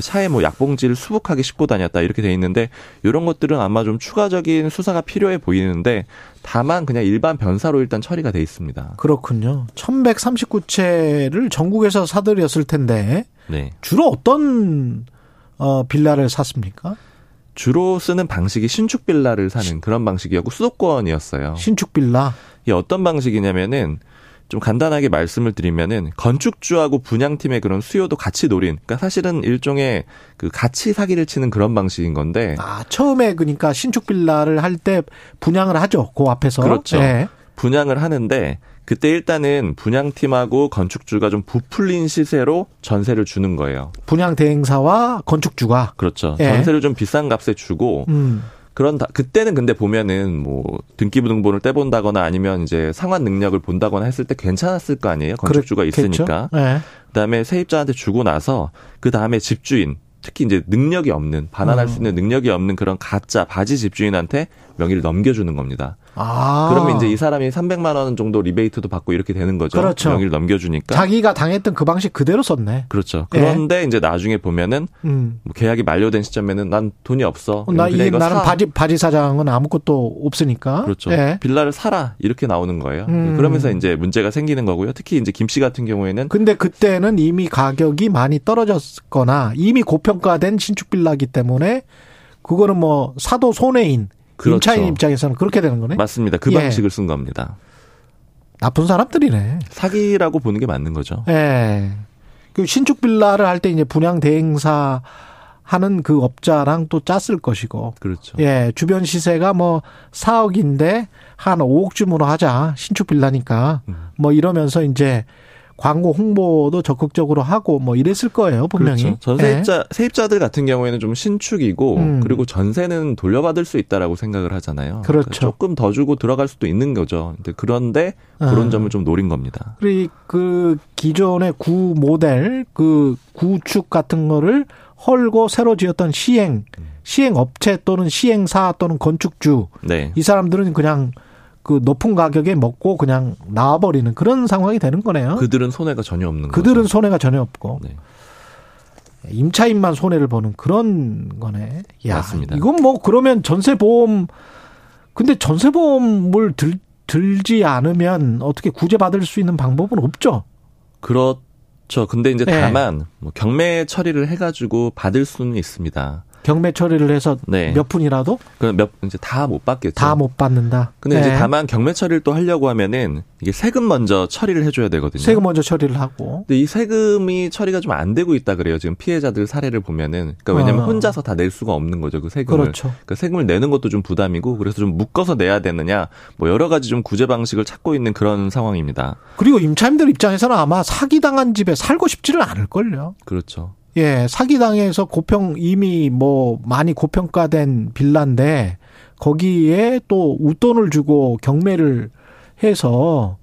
차에 뭐 약봉지를 수북하게 싣고 다녔다 이렇게 돼 있는데 이런 것들은 아마 좀 추가적인 수사가 필요해 보이는데 다만 그냥 일반 변사로 일단 처리가 돼 있습니다. 그렇군요. 1139채를 전국에서 사들였을 텐데 네. 주로 어떤 어 빌라를 샀습니까? 주로 쓰는 방식이 신축 빌라를 사는 그런 방식이었고 수도권이었어요. 신축 빌라. 이 어떤 방식이냐면은 좀 간단하게 말씀을 드리면은 건축주하고 분양팀의 그런 수요도 같이 노린 그러니까 사실은 일종의 그 같이 사기를 치는 그런 방식인 건데 아 처음에 그러니까 신축 빌라를 할 때 분양을 하죠 그 앞에서 그렇죠 네. 분양을 하는데 그때 일단은 분양팀하고 건축주가 좀 부풀린 시세로 전세를 주는 거예요. 분양 대행사와 건축주가 그렇죠. 예. 전세를 좀 비싼 값에 주고 음. 그런 다, 그때는 근데 보면은 뭐 등기부등본을 떼본다거나 아니면 이제 상환 능력을 본다거나 했을 때 괜찮았을 거 아니에요 건축주가 있으니까. 네. 그다음에 세입자한테 주고 나서 그 다음에 집주인 특히 이제 능력이 없는 반환할 음. 수 있는 능력이 없는 그런 가짜 바지 집주인한테 명의를 넘겨주는 겁니다. 아. 그러면 이제 이 사람이 300만 원 정도 리베이트도 받고 이렇게 되는 거죠. 그렇죠. 명의를 넘겨주니까. 자기가 당했던 그 방식 그대로 썼네. 그렇죠. 그런데 네. 이제 나중에 보면은 음. 뭐 계약이 만료된 시점에는 난 돈이 없어. 나 이, 나는 바지 바지 사장은 아무것도 없으니까. 그렇죠. 네. 빌라를 사라 이렇게 나오는 거예요. 음. 그러면서 이제 문제가 생기는 거고요. 특히 이제 김 씨 같은 경우에는. 근데 그때는 이미 가격이 많이 떨어졌거나 이미 고평가된 신축 빌라기 때문에 그거는 뭐 사도 손해인 그렇죠. 임차인 입장에서는 그렇게 되는 거네. 맞습니다. 그 예. 방식을 쓴 겁니다. 나쁜 사람들이네. 사기라고 보는 게 맞는 거죠. 예. 그 신축 빌라를 할 때 이제 분양 대행사 하는 그 업자랑 또 짰을 것이고. 그렇죠. 예, 주변 시세가 뭐 4억인데 한 5억쯤으로 하자. 신축 빌라니까. 음. 뭐 이러면서 이제 광고 홍보도 적극적으로 하고 뭐 이랬을 거예요 분명히. 그렇죠. 전세입자 네. 세입자들 같은 경우에는 좀 신축이고 음. 그리고 전세는 돌려받을 수 있다라고 생각을 하잖아요. 그렇죠. 그러니까 조금 더 주고 들어갈 수도 있는 거죠. 그런데 그런 아. 점을 좀 노린 겁니다. 그리고 그 기존의 구 모델 그 구축 같은 거를 헐고 새로 지었던 시행 시행 업체 또는 시행사 또는 건축주 네. 이 사람들은 그냥 그 높은 가격에 먹고 그냥 나와버리는 그런 상황이 되는 거네요. 그들은 손해가 전혀 없는 그들은 거죠. 손해가 전혀 없고. 네. 임차인만 손해를 보는 그런 거네. 야, 맞습니다. 이건 뭐 그러면 전세 보험 근데 전세 보험을 들 들지 않으면 어떻게 구제 받을 수 있는 방법은 없죠. 그렇죠. 근데 이제 네. 다만 뭐 경매 처리를 해가지고 받을 수는 있습니다. 경매 처리를 해서 네. 몇 분이라도 그몇 이제 다 못 받겠죠. 다 못 받는다. 근데 네. 이제 다만 경매 처리를 또 하려고 하면은 이게 세금 먼저 처리를 해줘야 되거든요. 세금 먼저 처리를 하고. 근데 이 세금이 처리가 좀 안 되고 있다 그래요. 지금 피해자들 사례를 보면은 그러니까 왜냐면 어. 혼자서 다 낼 수가 없는 거죠. 그 세금을. 그렇죠. 그러니까 세금을 내는 것도 좀 부담이고 그래서 좀 묶어서 내야 되느냐 뭐 여러 가지 좀 구제 방식을 찾고 있는 그런 상황입니다. 그리고 임차인들 입장에서는 아마 사기 당한 집에 살고 싶지를 않을 걸요. 그렇죠. 예, 사기당해서 고평 이미 뭐 많이 고평가된 빌라인데 거기에 또 웃돈을 주고 경매를 해서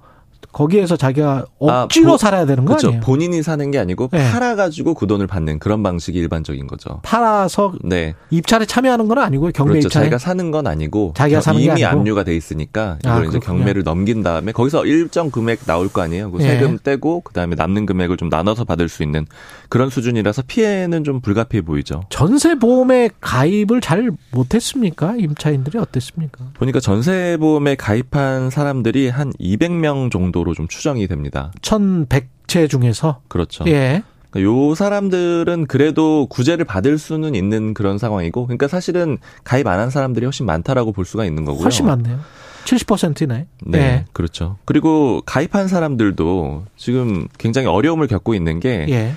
거기에서 자기가 억지로 아, 보, 살아야 되는 거 그렇죠. 아니에요? 본인이 사는 게 아니고 네. 팔아가지고 그 돈을 받는 그런 방식이 일반적인 거죠. 팔아서 네. 입찰에 참여하는 건 아니고 경매 그렇죠. 입찰에 자기가 사는 건 아니고 자기가 사는 이미 압류가 돼 있으니까 이걸 아, 이제 경매를 넘긴 다음에 거기서 일정 금액 나올 거 아니에요. 그 네. 세금 떼고 그 다음에 남는 금액을 좀 나눠서 받을 수 있는 그런 수준이라서 피해는 좀 불가피해 보이죠. 전세 보험에 가입을 잘 못했습니까? 임차인들이 어땠습니까? 보니까 전세 보험에 가입한 사람들이 한 200명 정도 정도로 좀 추정이 됩니다. 1,100채 중에서 그렇죠. 예. 그러니까 요 사람들은 그래도 구제를 받을 수는 있는 그런 상황이고, 그러니까 사실은 가입 안 한 사람들이 훨씬 많다라고 볼 수가 있는 거고요. 훨씬 많네요. 70%네. 네, 예. 그렇죠. 그리고 가입한 사람들도 지금 굉장히 어려움을 겪고 있는 게, 예.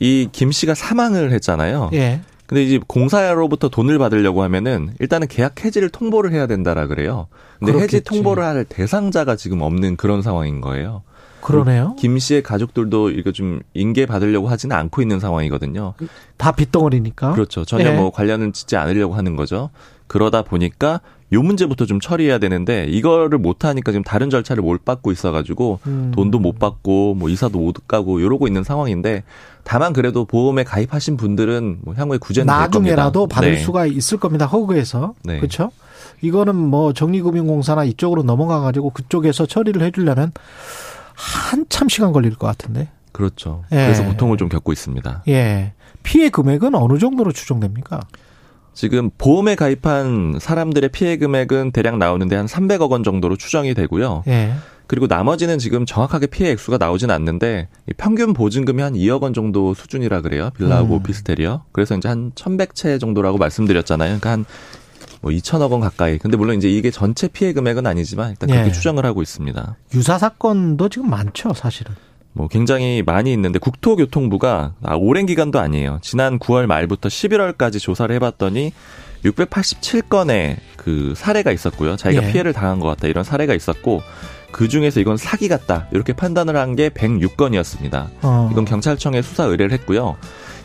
이 김 씨가 사망을 했잖아요. 예. 근데 이제 공사로부터 돈을 받으려고 하면은 일단은 계약 해지를 통보를 해야 된다라 그래요. 근데 그렇겠지. 해지 통보를 할 대상자가 지금 없는 그런 상황인 거예요. 그러네요. 김 씨의 가족들도 이거 좀 인계 받으려고 하지는 않고 있는 상황이거든요. 다 빚덩어리니까. 그렇죠. 전혀 네. 뭐 관련은 짓지 않으려고 하는 거죠. 그러다 보니까 요 문제부터 좀 처리해야 되는데 이거를 못 하니까 지금 다른 절차를 못 받고 있어가지고 음. 돈도 못 받고 뭐 이사도 못 가고 이러고 있는 상황인데 다만 그래도 보험에 가입하신 분들은 뭐 향후에 구제는 나중에라도 받을 네. 수가 있을 겁니다. 허그에서 네. 그렇죠. 이거는 뭐 정리금융공사나 이쪽으로 넘어가 가지고 그쪽에서 처리를 해주려면 한참 시간 걸릴 것 같은데. 그렇죠. 예. 그래서 고통을 좀 겪고 있습니다. 예. 피해 금액은 어느 정도로 추정됩니까? 지금 보험에 가입한 사람들의 피해 금액은 대략 나오는데 한 300억 원 정도로 추정이 되고요. 예. 그리고 나머지는 지금 정확하게 피해 액수가 나오진 않는데 평균 보증금이 한 2억 원 정도 수준이라 그래요. 빌라하고 음. 오피스텔이요. 그래서 이제 한 1100채 정도라고 말씀드렸잖아요. 그러니까 한 뭐 2천억 원 가까이. 근데 물론 이제 이게 전체 피해 금액은 아니지만 일단 그렇게 예. 추정을 하고 있습니다. 유사 사건도 지금 많죠, 사실은. 뭐 굉장히 많이 있는데 국토교통부가 아, 오랜 기간도 아니에요. 지난 9월 말부터 11월까지 조사를 해봤더니 687건의 그 사례가 있었고요. 자기가 예. 피해를 당한 것 같다 이런 사례가 있었고 그 중에서 이건 사기 같다 이렇게 판단을 한 게 106건이었습니다. 어. 이건 경찰청에 수사 의뢰를 했고요.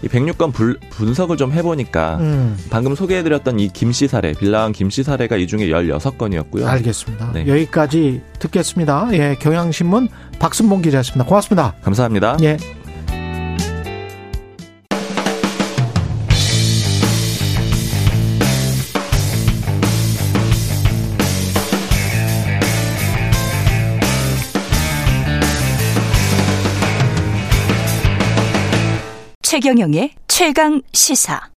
이 106건 불, 분석을 좀 해보니까 음. 방금 소개해드렸던 이 김씨 사례, 빌라왕 김씨 사례가 이 중에 16건이었고요. 알겠습니다. 네. 여기까지 듣겠습니다. 예, 경향신문 박순봉 기자였습니다. 고맙습니다. 감사합니다. 예. 최경영의 최강 시사.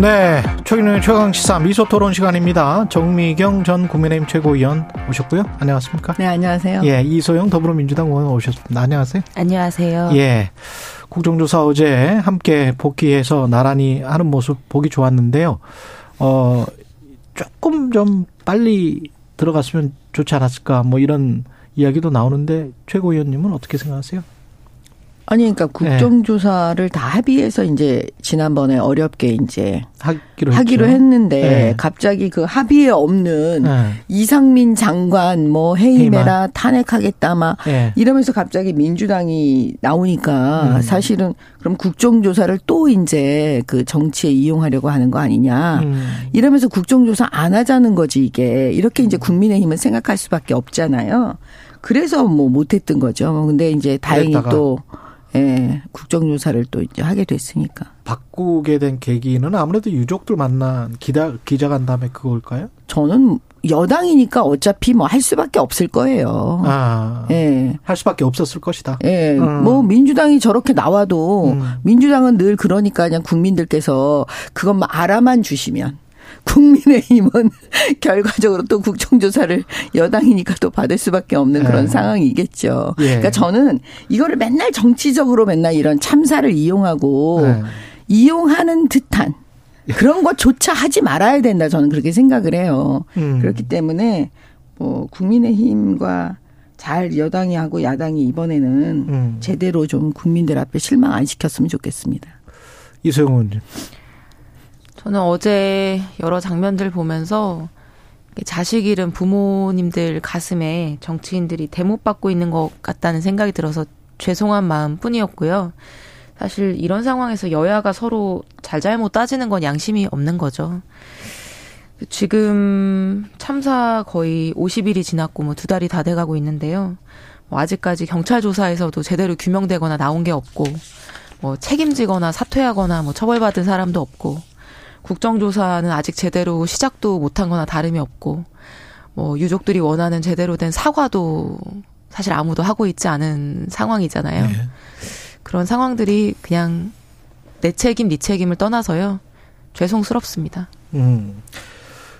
네, 최근의 최강 시사 미소 토론 시간입니다. 정미경 전 국민의힘 최고위원 오셨고요. 안녕하십니까? 네, 안녕하세요. 예, 이소영 더불어민주당 의원 오셨습니다. 안녕하세요. 안녕하세요. 예. 국정조사 어제 함께 복귀해서 나란히 하는 모습 보기 좋았는데요. 어, 조금 좀 빨리 들어갔으면 좋지 않았을까 뭐 이런 이야기도 나오는데 최고위원님은 어떻게 생각하세요? 아니 그러니까 네. 국정조사를 네. 다 합의해서 이제 지난번에 어렵게 이제 하기로, 하기로 했는데 네. 갑자기 그 합의에 없는 네. 이상민 장관 뭐 해임해라 탄핵하겠다 막 네. 이러면서 갑자기 민주당이 나오니까 음. 사실은 그럼 국정조사를 또 이제 그 정치에 이용하려고 하는 거 아니냐 음. 이러면서 국정조사 안 하자는 거지 이게 이렇게 이제 국민의힘은 생각할 수밖에 없잖아요. 그래서 뭐 못했던 거죠. 근데 이제 다행히 또 예, 국정조사를 또 이제 하게 됐으니까. 바꾸게 된 계기는 아무래도 유족들 만난 기자, 기자간담회 그걸까요? 저는 여당이니까 어차피 뭐 할 수밖에 없을 거예요. 아. 예. 할 수밖에 없었을 것이다. 예. 음. 뭐 민주당이 저렇게 나와도 음. 민주당은 늘 그러니까 그냥 국민들께서 그것만 알아만 주시면 국민의힘은 결과적으로 또 국정조사를 여당이니까 또 받을 수밖에 없는 그런 네. 상황이겠죠. 예. 그러니까 저는 이거를 맨날 정치적으로 맨날 이런 참사를 이용하고 네. 이용하는 듯한 그런 것조차 하지 말아야 된다. 저는 그렇게 생각을 해요. 음. 그렇기 때문에 뭐 국민의힘과 잘 여당이 하고 야당이 이번에는 음. 제대로 좀 국민들 앞에 실망 안 시켰으면 좋겠습니다. 이소영 의원님. 저는 어제 여러 장면들 보면서 자식 잃은 부모님들 가슴에 정치인들이 대못 받고 있는 것 같다는 생각이 들어서 죄송한 마음 뿐이었고요. 사실 이런 상황에서 여야가 서로 잘잘못 따지는 건 양심이 없는 거죠. 지금 참사 거의 50일이 지났고 뭐 두 달이 다 돼가고 있는데요. 뭐 아직까지 경찰 조사에서도 제대로 규명되거나 나온 게 없고 뭐 책임지거나 사퇴하거나 뭐 처벌받은 사람도 없고 국정조사는 아직 제대로 시작도 못한 거나 다름이 없고, 뭐, 유족들이 원하는 제대로 된 사과도 사실 아무도 하고 있지 않은 상황이잖아요. 네. 그런 상황들이 그냥 내 책임, 네 책임을 떠나서요. 죄송스럽습니다. 음.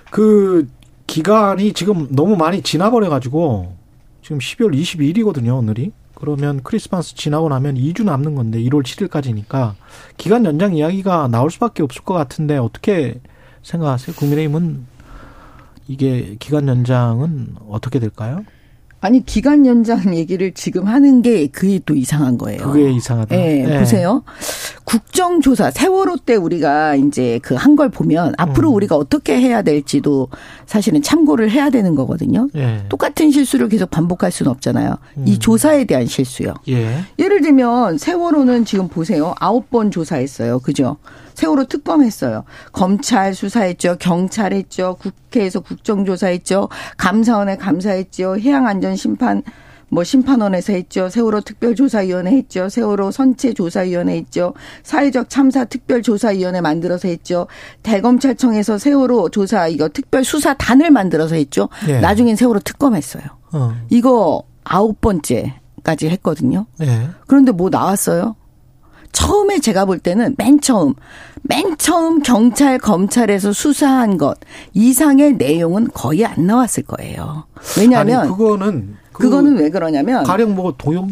그 기간이 지금 너무 많이 지나버려 가지고 지금 12월 22일이거든요, 오늘이. 그러면 크리스마스 지나고 나면 2주 남는 건데 1월 7일까지니까 기간 연장 이야기가 나올 수밖에 없을 것 같은데 어떻게 생각하세요? 국민의힘은 이게 기간 연장은 어떻게 될까요? 아니 기간 연장 얘기를 지금 하는 게 그게 또 이상한 거예요. 그게 이상하다. 네, 네. 보세요. 국정조사 세월호 때 우리가 이제 그 한 걸 보면 앞으로 음. 우리가 어떻게 해야 될지도 사실은 참고를 해야 되는 거거든요. 예. 똑같은 실수를 계속 반복할 수는 없잖아요. 음. 이 조사에 대한 실수요. 예. 예를 들면 세월호는 지금 보세요. 아홉 번 조사했어요. 그죠? 세월호 특검했어요. 검찰 수사했죠. 경찰 했죠. 국회에서 국정조사했죠. 감사원에 감사했죠. 해양안전심판 뭐 심판원에서 했죠. 세월호 특별조사위원회 했죠. 세월호 선체조사위원회 했죠. 사회적 참사 특별조사위원회 만들어서 했죠. 대검찰청에서 세월호 조사 이거 특별수사단을 만들어서 했죠. 네. 나중엔 세월호 특검했어요. 어. 이거 아홉 번째까지 했거든요. 네. 그런데 뭐 나왔어요? 처음에 제가 볼 때는 맨 처음, 맨 처음 경찰, 검찰에서 수사한 것 이상의 내용은 거의 안 나왔을 거예요. 왜냐하면. 아니, 그거는. 그 그거는 왜 그러냐면. 가령 뭐 도용.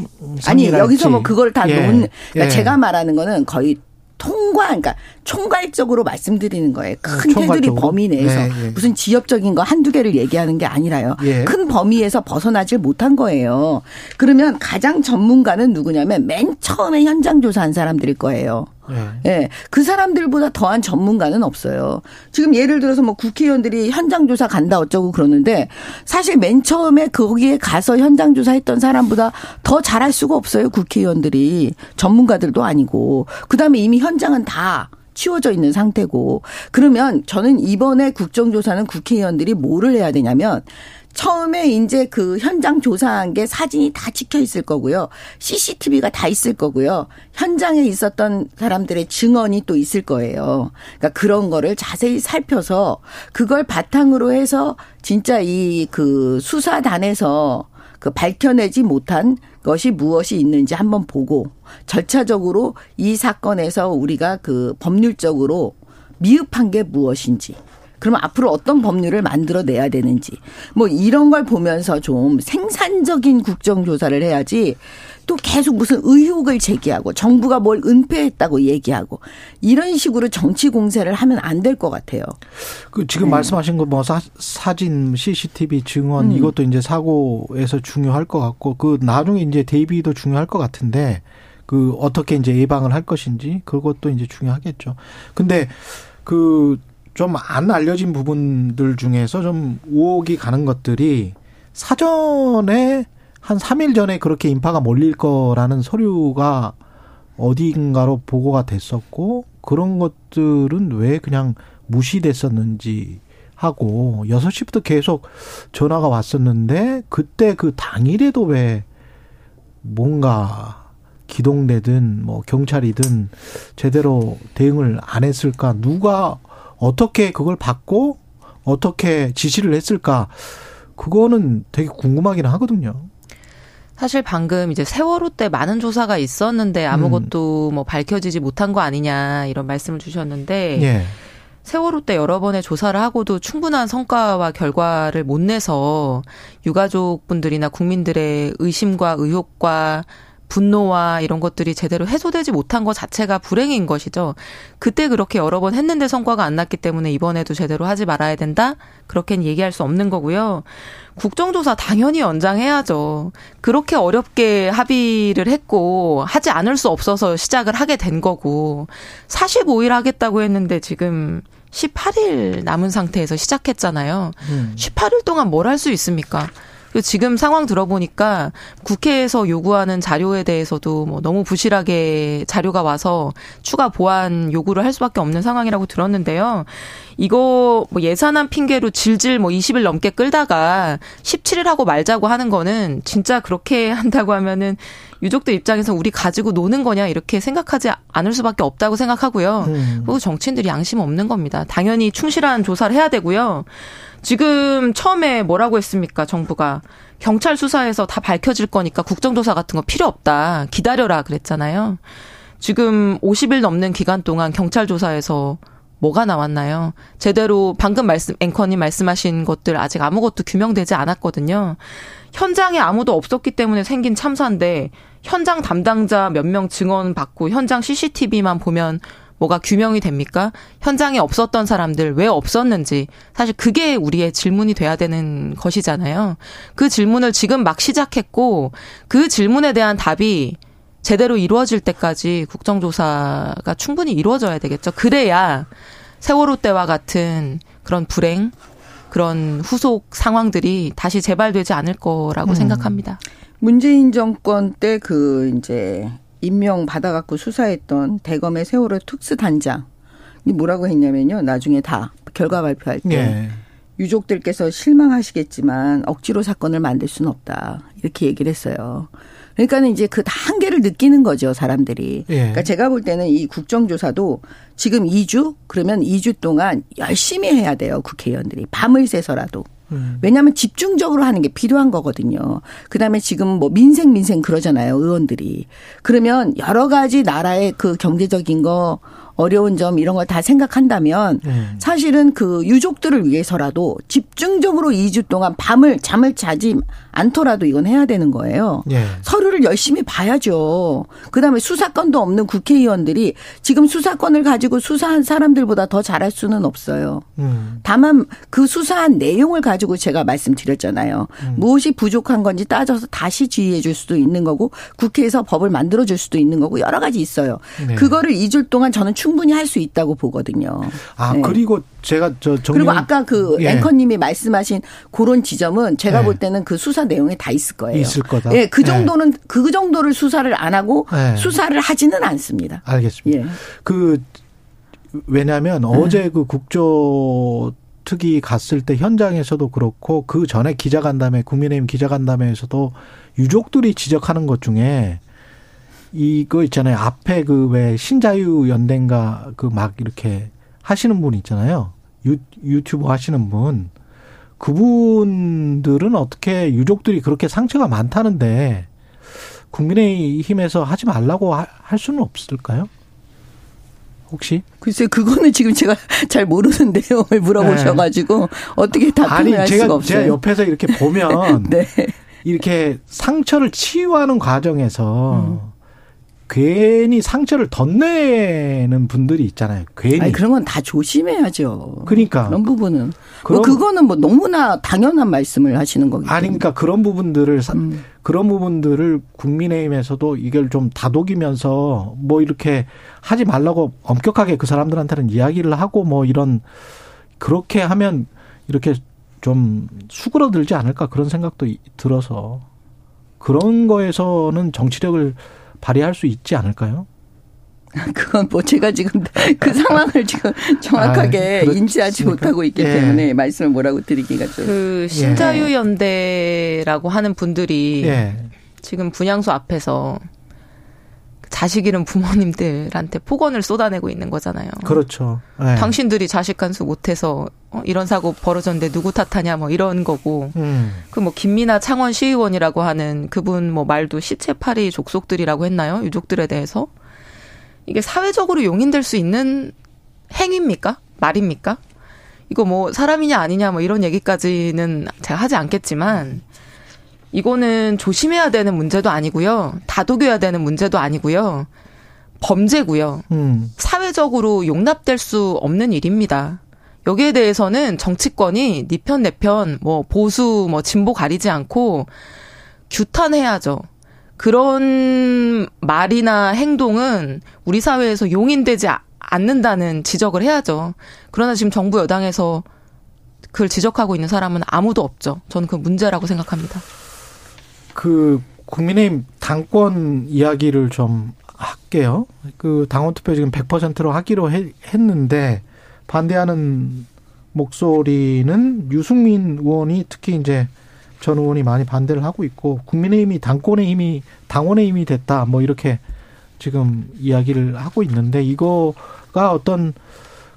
아니, 여기서 뭐 그걸 다 예. 놓은. 그러니까 예. 제가 말하는 거는 거의 통과, 그러니까 총괄적으로 말씀드리는 거예요. 큰 어, 테두리 범위 내에서 네, 네. 무슨 지역적인 거 한두 개를 얘기하는 게 아니라요. 예. 큰 범위에서 벗어나질 못한 거예요. 그러면 가장 전문가는 누구냐면 맨 처음에 현장 조사한 사람들일 거예요. 예. 네. 그 사람들보다 더한 전문가는 없어요. 지금 예를 들어서 뭐 국회의원들이 현장 조사 간다 어쩌고 그러는데 사실 맨 처음에 거기에 가서 현장 조사했던 사람보다 더 잘할 수가 없어요. 국회의원들이 전문가들도 아니고 그다음에 이미 현장은 다 치워져 있는 상태고 그러면 저는 이번에 국정조사는 국회의원들이 뭐를 해야 되냐면 처음에 이제 그 현장 조사한 게 사진이 다 찍혀 있을 거고요. CCTV가 다 있을 거고요. 현장에 있었던 사람들의 증언이 또 있을 거예요. 그러니까 그런 거를 자세히 살펴서 그걸 바탕으로 해서 진짜 이 그 수사단에서 그 밝혀내지 못한 것이 무엇이 있는지 한번 보고 절차적으로 이 사건에서 우리가 그 법률적으로 미흡한 게 무엇인지 그러면 앞으로 어떤 법률을 만들어내야 되는지 뭐 이런 걸 보면서 좀 생산적인 국정조사를 해야지 또 계속 무슨 의혹을 제기하고 정부가 뭘 은폐했다고 얘기하고 이런 식으로 정치 공세를 하면 안 될 것 같아요. 그 지금 네. 말씀하신 거 뭐 사진, CCTV 증언 음. 이것도 이제 사고에서 중요할 것 같고 그 나중에 이제 대비도 중요할 것 같은데 그 어떻게 이제 예방을 할 것인지 그것도 이제 중요하겠죠. 근데 그 좀 안 알려진 부분들 중에서 좀 우혹이 가는 것들이 사전에 한 3일 전에 그렇게 인파가 몰릴 거라는 서류가 어딘가로 보고가 됐었고 그런 것들은 왜 그냥 무시됐었는지 하고 6시부터 계속 전화가 왔었는데 그때 그 당일에도 왜 뭔가 기동대든 뭐 경찰이든 제대로 대응을 안 했을까 누가 어떻게 그걸 받고 어떻게 지시를 했을까 그거는 되게 궁금하긴 하거든요. 사실 방금 이제 세월호 때 많은 조사가 있었는데 아무것도 음. 뭐 밝혀지지 못한 거 아니냐 이런 말씀을 주셨는데 예. 세월호 때 여러 번의 조사를 하고도 충분한 성과와 결과를 못 내서 유가족분들이나 국민들의 의심과 의혹과 분노와 이런 것들이 제대로 해소되지 못한 것 자체가 불행인 것이죠. 그때 그렇게 여러 번 했는데 성과가 안 났기 때문에 이번에도 제대로 하지 말아야 된다? 그렇게는 얘기할 수 없는 거고요. 국정조사 당연히 연장해야죠. 그렇게 어렵게 합의를 했고 하지 않을 수 없어서 시작을 하게 된 거고 45일 하겠다고 했는데 지금 18일 남은 상태에서 시작했잖아요. 음. 18일 동안 뭘 할 수 있습니까? 지금 상황 들어보니까 국회에서 요구하는 자료에 대해서도 뭐 너무 부실하게 자료가 와서 추가 보완 요구를 할 수밖에 없는 상황이라고 들었는데요. 이거 뭐 예산안 핑계로 질질 뭐 20일 넘게 끌다가 17일 하고 말자고 하는 거는 진짜 그렇게 한다고 하면은 유족들 입장에서 우리 가지고 노는 거냐 이렇게 생각하지 않을 수밖에 없다고 생각하고요. 음. 그리고 정치인들이 양심 없는 겁니다. 당연히 충실한 조사를 해야 되고요. 지금 처음에 뭐라고 했습니까? 정부가 경찰 수사에서 다 밝혀질 거니까 국정조사 같은 거 필요 없다. 기다려라 그랬잖아요. 지금 50일 넘는 기간 동안 경찰 조사에서 뭐가 나왔나요? 제대로 방금 말씀 앵커님 말씀하신 것들 아직 아무것도 규명되지 않았거든요. 현장에 아무도 없었기 때문에 생긴 참사인데 현장 담당자 몇 명 증언 받고 현장 CCTV만 보면 뭐가 규명이 됩니까? 현장에 없었던 사람들 왜 없었는지 사실 그게 우리의 질문이 돼야 되는 것이잖아요. 그 질문을 지금 막 시작했고 그 질문에 대한 답이 제대로 이루어질 때까지 국정조사가 충분히 이루어져야 되겠죠. 그래야 세월호 때와 같은 그런 불행, 그런 후속 상황들이 다시 재발되지 않을 거라고 음. 생각합니다. 문재인 정권 때 그 이제 임명 받아갖고 수사했던 대검의 세월호 특수 단장이 뭐라고 했냐면요. 나중에 다 결과 발표할 때 네. 유족들께서 실망하시겠지만 억지로 사건을 만들 수는 없다 이렇게 얘기를 했어요. 그러니까는 이제 그 한계를 느끼는 거죠 사람들이. 예. 그러니까 제가 볼 때는 이 국정조사도 지금 2주 그러면 2주 동안 열심히 해야 돼요 국회의원들이 밤을 새서라도. 음. 왜냐하면 집중적으로 하는 게 필요한 거거든요. 그다음에 지금 뭐 민생 민생 그러잖아요 의원들이. 그러면 여러 가지 나라의 그 경제적인 거 어려운 점 이런 걸 다 생각한다면 음. 사실은 그 유족들을 위해서라도 집중적으로 2주 동안 밤을 잠을 자지 않더라도 이건 해야 되는 거예요. 예. 서류를 열심히 봐야죠. 그다음에 수사권도 없는 국회의원들이 지금 수사권을 가지고 수사한 사람들보다 더 잘할 수는 없어요. 음. 다만 그 수사한 내용을 가지고 제가 말씀드렸잖아요. 음. 무엇이 부족한 건지 따져서 다시 지휘해 줄 수도 있는 거고 국회에서 법을 만들어 줄 수도 있는 거고 여러 가지 있어요. 네. 그거를 2주 동안 저는 충분히 할 수 있다고 보거든요. 아, 네. 그리고 제가 저 정리... 그리고 아까 그 예. 앵커님이 말씀하신 그런 지점은 제가 예. 볼 때는 그 수사 내용에 다 있을 거예요. 있을 거다. 예, 그 예. 정도는 예. 그 정도를 수사를 안 하고 예. 수사를 하지는 않습니다. 알겠습니다. 예. 그 왜냐하면 어제 그 국조 특위 갔을 때 현장에서도 그렇고 그 전에 기자간담회 국민의힘 기자간담회에서도 유족들이 지적하는 것 중에 이거 있잖아요. 앞에 그 왜 신자유 연대인가 그 막 이렇게 하시는 분 있잖아요. 유, 유튜브 하시는 분. 그분들은 어떻게 유족들이 그렇게 상처가 많다는데 국민의힘에서 하지 말라고 할 수는 없을까요? 혹시? 글쎄 그거는 지금 제가 잘 모르는 내용을 물어보셔가지고 네. 어떻게 답변을 할 제가, 수가 없어요. 제가 옆에서 이렇게 보면 네. 이렇게 상처를 치유하는 과정에서 음. 괜히 상처를 덧내는 분들이 있잖아요. 괜히. 아니, 그런 건 다 조심해야죠. 그러니까. 그런 부분은. 뭐 그거는 뭐 너무나 당연한 말씀을 하시는 거기 아니, 그러니까 그런 부분들을, 음. 그런 부분들을 국민의힘에서도 이걸 좀 다독이면서 뭐 이렇게 하지 말라고 엄격하게 그 사람들한테는 이야기를 하고 뭐 이런, 그렇게 하면 이렇게 좀 수그러들지 않을까 그런 생각도 들어서 그런 거에서는 정치력을 발휘할 수 있지 않을까요? 그건 뭐 제가 지금 그 상황을 지금 정확하게 아, 인지하지 못하고 있기 예. 때문에 말씀을 뭐라고 드리기가 좀. 그 신자유 연대라고 하는 분들이 예. 지금 분양소 앞에서 자식 이름 부모님들한테 폭언을 쏟아내고 있는 거잖아요. 그렇죠. 네. 당신들이 자식 간수 못해서 어, 이런 사고 벌어졌는데 누구 탓하냐 뭐 이런 거고. 음. 그뭐 김미나 창원 시의원이라고 하는 그분 뭐 말도 시체파리 족속들이라고 했나요? 유족들에 대해서 이게 사회적으로 용인될 수 있는 행위입니까? 말입니까? 이거 뭐 사람이냐 아니냐 뭐 이런 얘기까지는 제가 하지 않겠지만 이거는 조심해야 되는 문제도 아니고요. 다독여야 되는 문제도 아니고요. 범죄고요. 음. 사회적으로 용납될 수 없는 일입니다. 여기에 대해서는 정치권이 니 편 내 편 뭐 보수 뭐 진보 가리지 않고 규탄해야죠. 그런 말이나 행동은 우리 사회에서 용인되지 않는다는 지적을 해야죠. 그러나 지금 정부 여당에서 그걸 지적하고 있는 사람은 아무도 없죠. 저는 그 문제라고 생각합니다. 그 국민의힘 당권 이야기를 좀 할게요. 그 당원 투표 지금 100%로 하기로 했는데 반대하는 목소리는 유승민 의원이 특히 이제 전 의원이 많이 반대를 하고 있고 국민의힘이 당권의 힘이 당원의 힘이 됐다 뭐 이렇게 지금 이야기를 하고 있는데 이거가 어떤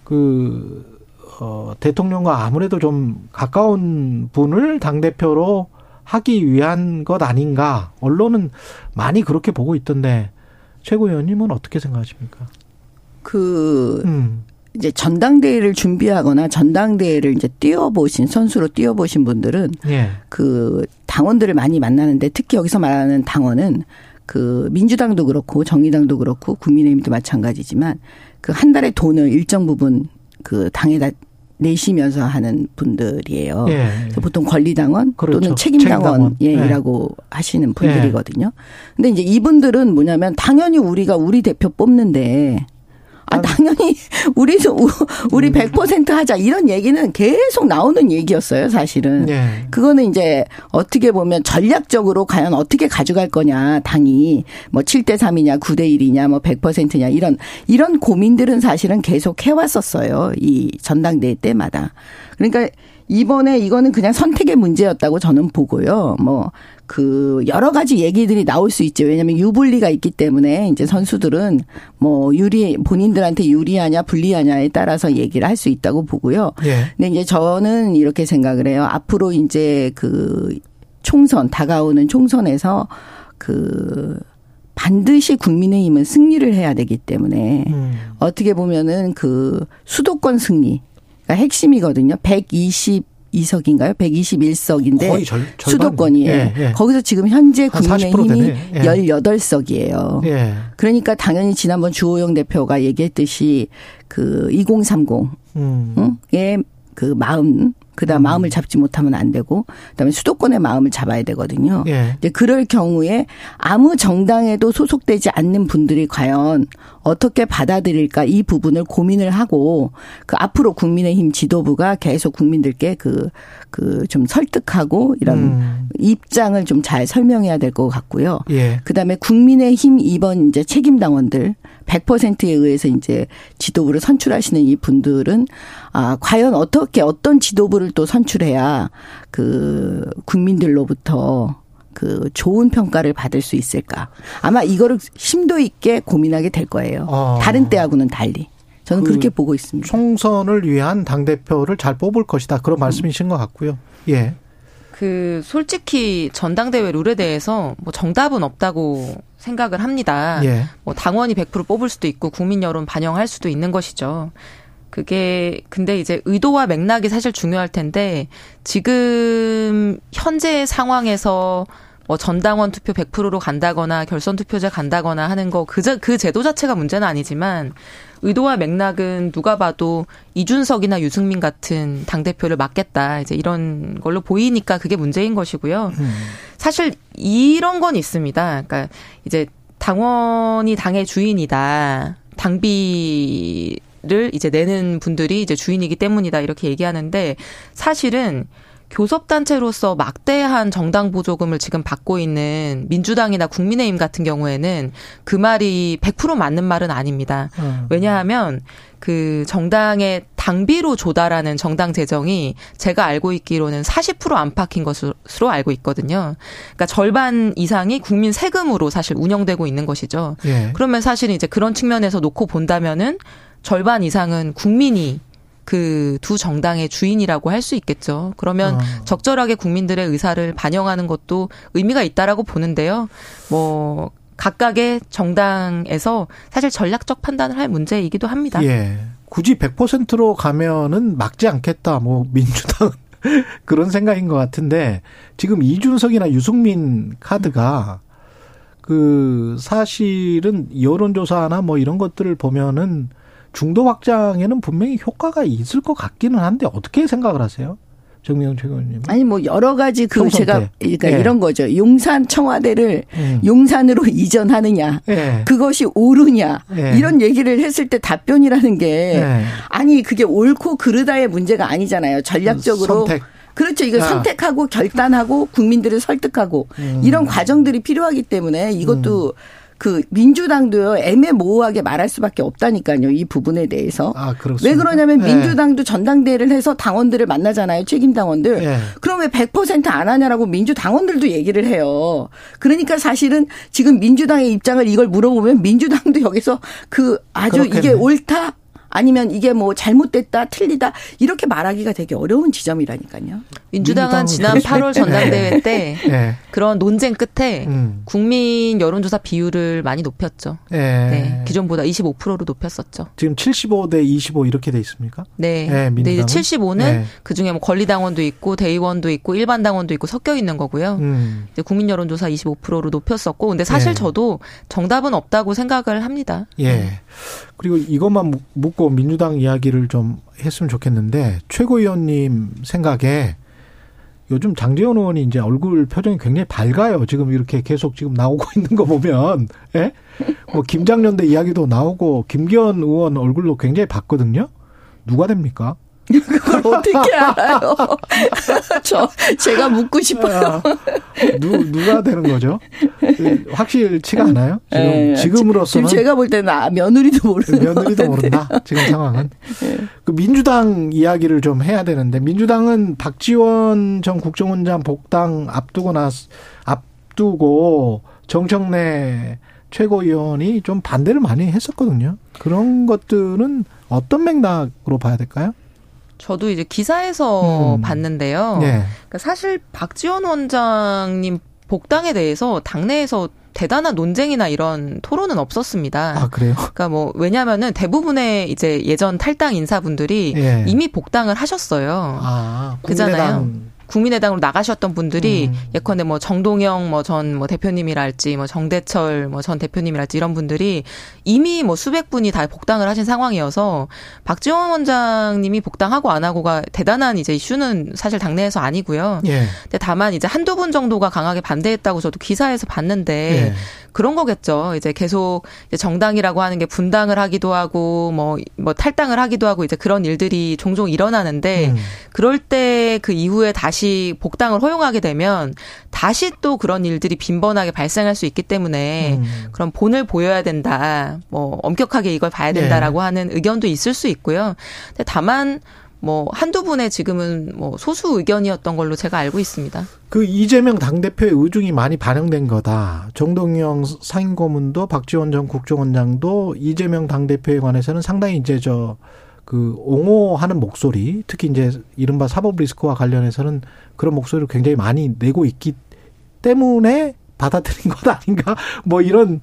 그 어, 대통령과 아무래도 좀 가까운 분을 당 대표로 하기 위한 것 아닌가 언론은 많이 그렇게 보고 있던데 최고위원님은 어떻게 생각하십니까? 그 음. 이제 전당대회를 준비하거나 전당대회를 이제 뛰어보신 선수로 뛰어보신 분들은 예. 그 당원들을 많이 만나는데 특히 여기서 말하는 당원은 그 민주당도 그렇고 정의당도 그렇고 국민의힘도 마찬가지지만 그 한 달에 돈을 일정 부분 그 당에다 내시면서 하는 분들이에요. 예. 그래서 보통 권리당원 그렇죠. 또는 책임당원, 책임당원. 예. 예. 하시는 분들이거든요. 근데 이제 이분들은 뭐냐면 당연히 우리가 우리 대표 뽑는데 아, 당연히 우리도 우리 100% 음. 하자 이런 얘기는 계속 나오는 얘기였어요, 사실은. 네. 그거는 이제 어떻게 보면 전략적으로 과연 어떻게 가져갈 거냐, 당이 뭐 7대 3이냐, 9대 1이냐, 뭐 100%냐 이런 이런 고민들은 사실은 계속 해 왔었어요. 이 전당대회 때마다. 그러니까 이번에 이거는 그냥 선택의 문제였다고 저는 보고요. 뭐, 그, 여러 가지 얘기들이 나올 수 있죠. 왜냐하면 유불리가 있기 때문에 이제 선수들은 뭐, 유리, 본인들한테 유리하냐, 불리하냐에 따라서 얘기를 할 수 있다고 보고요. 예. 근데 이제 저는 이렇게 생각을 해요. 앞으로 이제 그 총선, 다가오는 총선에서 그, 반드시 국민의힘은 승리를 해야 되기 때문에 음. 어떻게 보면은 그 수도권 승리 그러니까 핵심이거든요. 122석인가요? 121석인데 절, 수도권이에요. 예, 예. 거기서 지금 현재 국민의힘이 예. 18석이에요. 예. 그러니까 당연히 지난번 주호영 대표가 얘기했듯이 그 2030, 음. 응? 그 마음 그다음 음. 마음을 잡지 못하면 안 되고 그다음에 수도권의 마음을 잡아야 되거든요. 예. 이제 그럴 경우에 아무 정당에도 소속되지 않는 분들이 과연 어떻게 받아들일까 이 부분을 고민을 하고 그 앞으로 국민의힘 지도부가 계속 국민들께 그 그 좀 설득하고 이런 음. 입장을 좀 잘 설명해야 될 것 같고요. 예. 그다음에 국민의힘 이번 이제 책임 당원들 100%에 의해서 이제 지도부를 선출하시는 이 분들은 아 과연 어떻게 어떤 지도부를 또 선출해야 그 국민들로부터 그 좋은 평가를 받을 수 있을까? 아마 이거를 심도 있게 고민하게 될 거예요. 아. 다른 때하고는 달리. 저는 그 그렇게 보고 있습니다. 총선을 위한 당 대표를 잘 뽑을 것이다. 그런 음. 말씀이신 것 같고요. 예. 그 솔직히 전당대회 룰에 대해서 뭐 정답은 없다고 생각을 합니다. 예. 뭐 당원이 100% 뽑을 수도 있고 국민 여론 반영할 수도 있는 것이죠. 그게 근데 이제 의도와 맥락이 사실 중요할 텐데 지금 현재 상황에서 뭐 전당원 투표 100%로 간다거나 결선 투표제 간다거나 하는 거그그 제도 자체가 문제는 아니지만 의도와 맥락은 누가 봐도 이준석이나 유승민 같은 당 대표를 맡겠다 이제 이런 걸로 보이니까 그게 문제인 것이고요. 음. 사실 이런 건 있습니다. 그러니까 이제 당원이 당의 주인이다. 당비 를 이제 내는 분들이 이제 주인이기 때문이다 이렇게 얘기하는데 사실은 교섭단체로서 막대한 정당 보조금을 지금 받고 있는 민주당이나 국민의힘 같은 경우에는 그 말이 100% 맞는 말은 아닙니다. 음. 왜냐하면 그 정당의 당비로 조달하는 정당 재정이 제가 알고 있기로는 40% 안팎인 것으로 알고 있거든요. 그러니까 절반 이상이 국민 세금으로 사실 운영되고 있는 것이죠. 예. 그러면 사실 이제 그런 측면에서 놓고 본다면은 절반 이상은 국민이 그 두 정당의 주인이라고 할 수 있겠죠. 그러면 어. 적절하게 국민들의 의사를 반영하는 것도 의미가 있다라고 보는데요. 뭐 각각의 정당에서 사실 전략적 판단을 할 문제이기도 합니다. 예. 굳이 100%로 가면은 막지 않겠다. 뭐 민주당 그런 생각인 것 같은데 지금 이준석이나 유승민 카드가 그 사실은 여론조사나 뭐 이런 것들을 보면은 중도 확장에는 분명히 효과가 있을 것 같기는 한데 어떻게 생각을 하세요? 정미영 최고위원님. 아니 뭐 여러 가지 그 제가 그러니까 네. 이런 거죠. 용산 청와대를 음. 용산으로 이전하느냐, 네. 그것이 옳으냐 네. 이런 얘기를 했을 때 답변이라는 게 아니 그게 옳고 그르다의 문제가 아니잖아요. 전략적으로. 선택. 그렇죠. 이거 아. 선택하고 결단하고 국민들을 설득하고 음. 이런 과정들이 필요하기 때문에 이것도 음. 그 민주당도요 애매모호하게 말할 수밖에 없다니까요 이 부분에 대해서 아, 왜 그러냐면 네. 민주당도 전당대회를 해서 당원들을 만나잖아요 책임 당원들 네. 그럼 왜 100%안 하냐라고 민주당원들도 얘기를 해요 그러니까 사실은 지금 민주당의 입장을 이걸 물어보면 민주당도 여기서 그 아주 그렇겠네. 이게 옳다 아니면 이게 뭐 잘못됐다, 틀리다 이렇게 말하기가 되게 어려운 지점이라니까요. 민주당은 지난 8월 전당대회 때 네. 그런 논쟁 끝에 음. 국민 여론조사 비율을 많이 높였죠. 네. 네. 기존보다 25%로 높였었죠. 지금 75대 25 이렇게 돼 있습니까? 네. 네, 근데 이제 75는 그 중에 뭐 권리당원도 있고 대의원도 있고 일반 당원도 있고 섞여 있는 거고요. 음. 이제 국민 여론조사 25%로 높였었고, 근데 사실 저도 정답은 없다고 생각을 합니다. 예. 그리고 이것만 묻고 민주당 이야기를 좀 했으면 좋겠는데 최고위원님 생각에 요즘 장재원 의원이 이제 얼굴 표정이 굉장히 밝아요. 지금 이렇게 계속 지금 나오고 있는 거 보면, 예? 뭐 김장년대 이야기도 나오고 김기현 의원 얼굴도 굉장히 밝거든요. 누가 됩니까? 그걸 어떻게 알아요? 저 제가 묻고 싶어요. 누 누가 되는 거죠? 확실치가 않아요? 지금 네, 지금으로서는 지금 제가 볼 때는 아, 며느리도 모르는 며느리도 모른다. 지금 상황은 네. 그 민주당 이야기를 좀 해야 되는데 민주당은 박지원 전 국정원장 복당 앞두고 나 앞두고 정청래 최고위원이 좀 반대를 많이 했었거든요. 그런 것들은 어떤 맥락으로 봐야 될까요? 저도 이제 기사에서 음. 봤는데요. 네. 그러니까 사실 박지원 원장님 복당에 대해서 당내에서 대단한 논쟁이나 이런 토론은 없었습니다. 아, 그래요? 그러니까 뭐, 왜냐면은 대부분의 이제 예전 탈당 인사분들이 예. 이미 복당을 하셨어요. 아, 그잖아요. 국민의당으로 나가셨던 분들이 음. 예컨대 뭐 정동영 뭐 전뭐 뭐 대표님이랄지 뭐 정대철 뭐 전 대표님이랄지 이런 분들이 이미 뭐 수백 분이 다 복당을 하신 상황이어서 박지원 원장님이 복당하고 안 하고가 대단한 이제 이슈는 사실 당내에서 아니고요. 예. 근데 다만 이제 한두 분 정도가 강하게 반대했다고 저도 기사에서 봤는데 예. 그런 거겠죠. 이제 계속 이제 정당이라고 하는 게 분당을 하기도 하고 뭐뭐 뭐 탈당을 하기도 하고 이제 그런 일들이 종종 일어나는데 음. 그럴 때 그 이후에 다시 복당을 허용하게 되면 다시 또 그런 일들이 빈번하게 발생할 수 있기 때문에 음. 그런 본을 보여야 된다. 뭐 엄격하게 이걸 봐야 된다라고 네. 하는 의견도 있을 수 있고요. 근데 다만 뭐 한두 분의 지금은 뭐 소수 의견이었던 걸로 제가 알고 있습니다. 그 이재명 당대표의 의중이 많이 반영된 거다. 정동영 상임고문도 박지원 전 국정원장도 이재명 당대표에 관해서는 상당히 이제 저 그 옹호하는 목소리, 특히 이제 이른바 사법 리스크와 관련해서는 그런 목소리를 굉장히 많이 내고 있기 때문에 받아들인 것 아닌가? 뭐 이런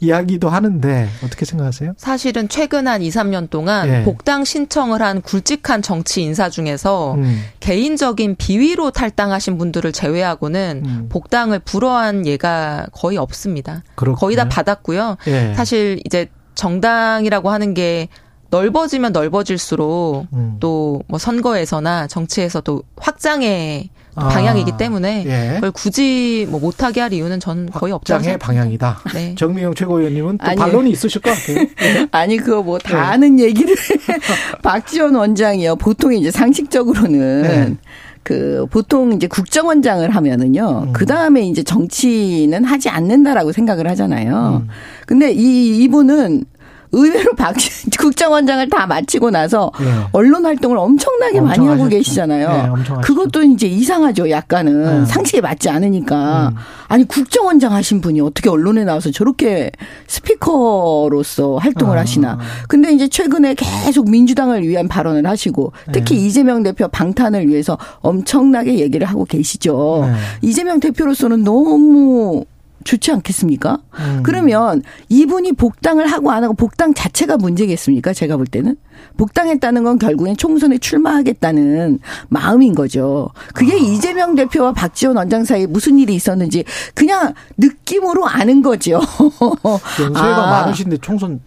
이야기도 하는데 어떻게 생각하세요? 사실은 최근 한 2, 3년 동안 예. 복당 신청을 한 굵직한 정치 인사 중에서 음. 개인적인 비위로 탈당하신 분들을 제외하고는 음. 복당을 불허한 예가 거의 없습니다. 그렇군요. 거의 다 받았고요. 예. 사실 이제 정당이라고 하는 게 넓어지면 넓어질수록 음. 또뭐 선거에서나 정치에서도 확장의 아, 방향이기 때문에 예. 그걸 굳이 뭐 못하게 할 이유는 전 거의 없죠. 확장의 방향이다. 네. 정미영 최고위원님은 또 아니, 반론이 있으실 것 같아요. 네. 아니 그거 뭐다 네. 아는 얘기를 박지원 원장이요. 보통 이제 상식적으로는 네. 그 보통 이제 국정원장을 하면은요. 음. 그 다음에 이제 정치는 하지 않는다라고 생각을 하잖아요. 음. 근데 이 이분은 의외로 박 국정원장을 다 마치고 나서 네. 언론 활동을 엄청나게 엄청 많이 하고 하셨죠. 계시잖아요. 네, 그것도 이제 이상하죠. 약간은 네. 상식에 맞지 않으니까 음. 아니 국정원장 하신 분이 어떻게 언론에 나와서 저렇게 스피커로서 활동을 아. 하시나. 근데 이제 최근에 계속 민주당을 위한 발언을 하시고 특히 네. 이재명 대표 방탄을 위해서 엄청나게 얘기를 하고 계시죠. 네. 이재명 대표로서는 너무 좋지 않겠습니까? 음. 그러면 이분이 복당을 하고 안 하고 복당 자체가 문제겠습니까? 제가 볼 때는 복당했다는 건 결국엔 총선에 출마하겠다는 마음인 거죠. 그게 아. 이재명 대표와 박지원 원장 사이에 무슨 일이 있었는지 그냥 느낌으로 아는 거죠. 연세가 아. 많으신데 총선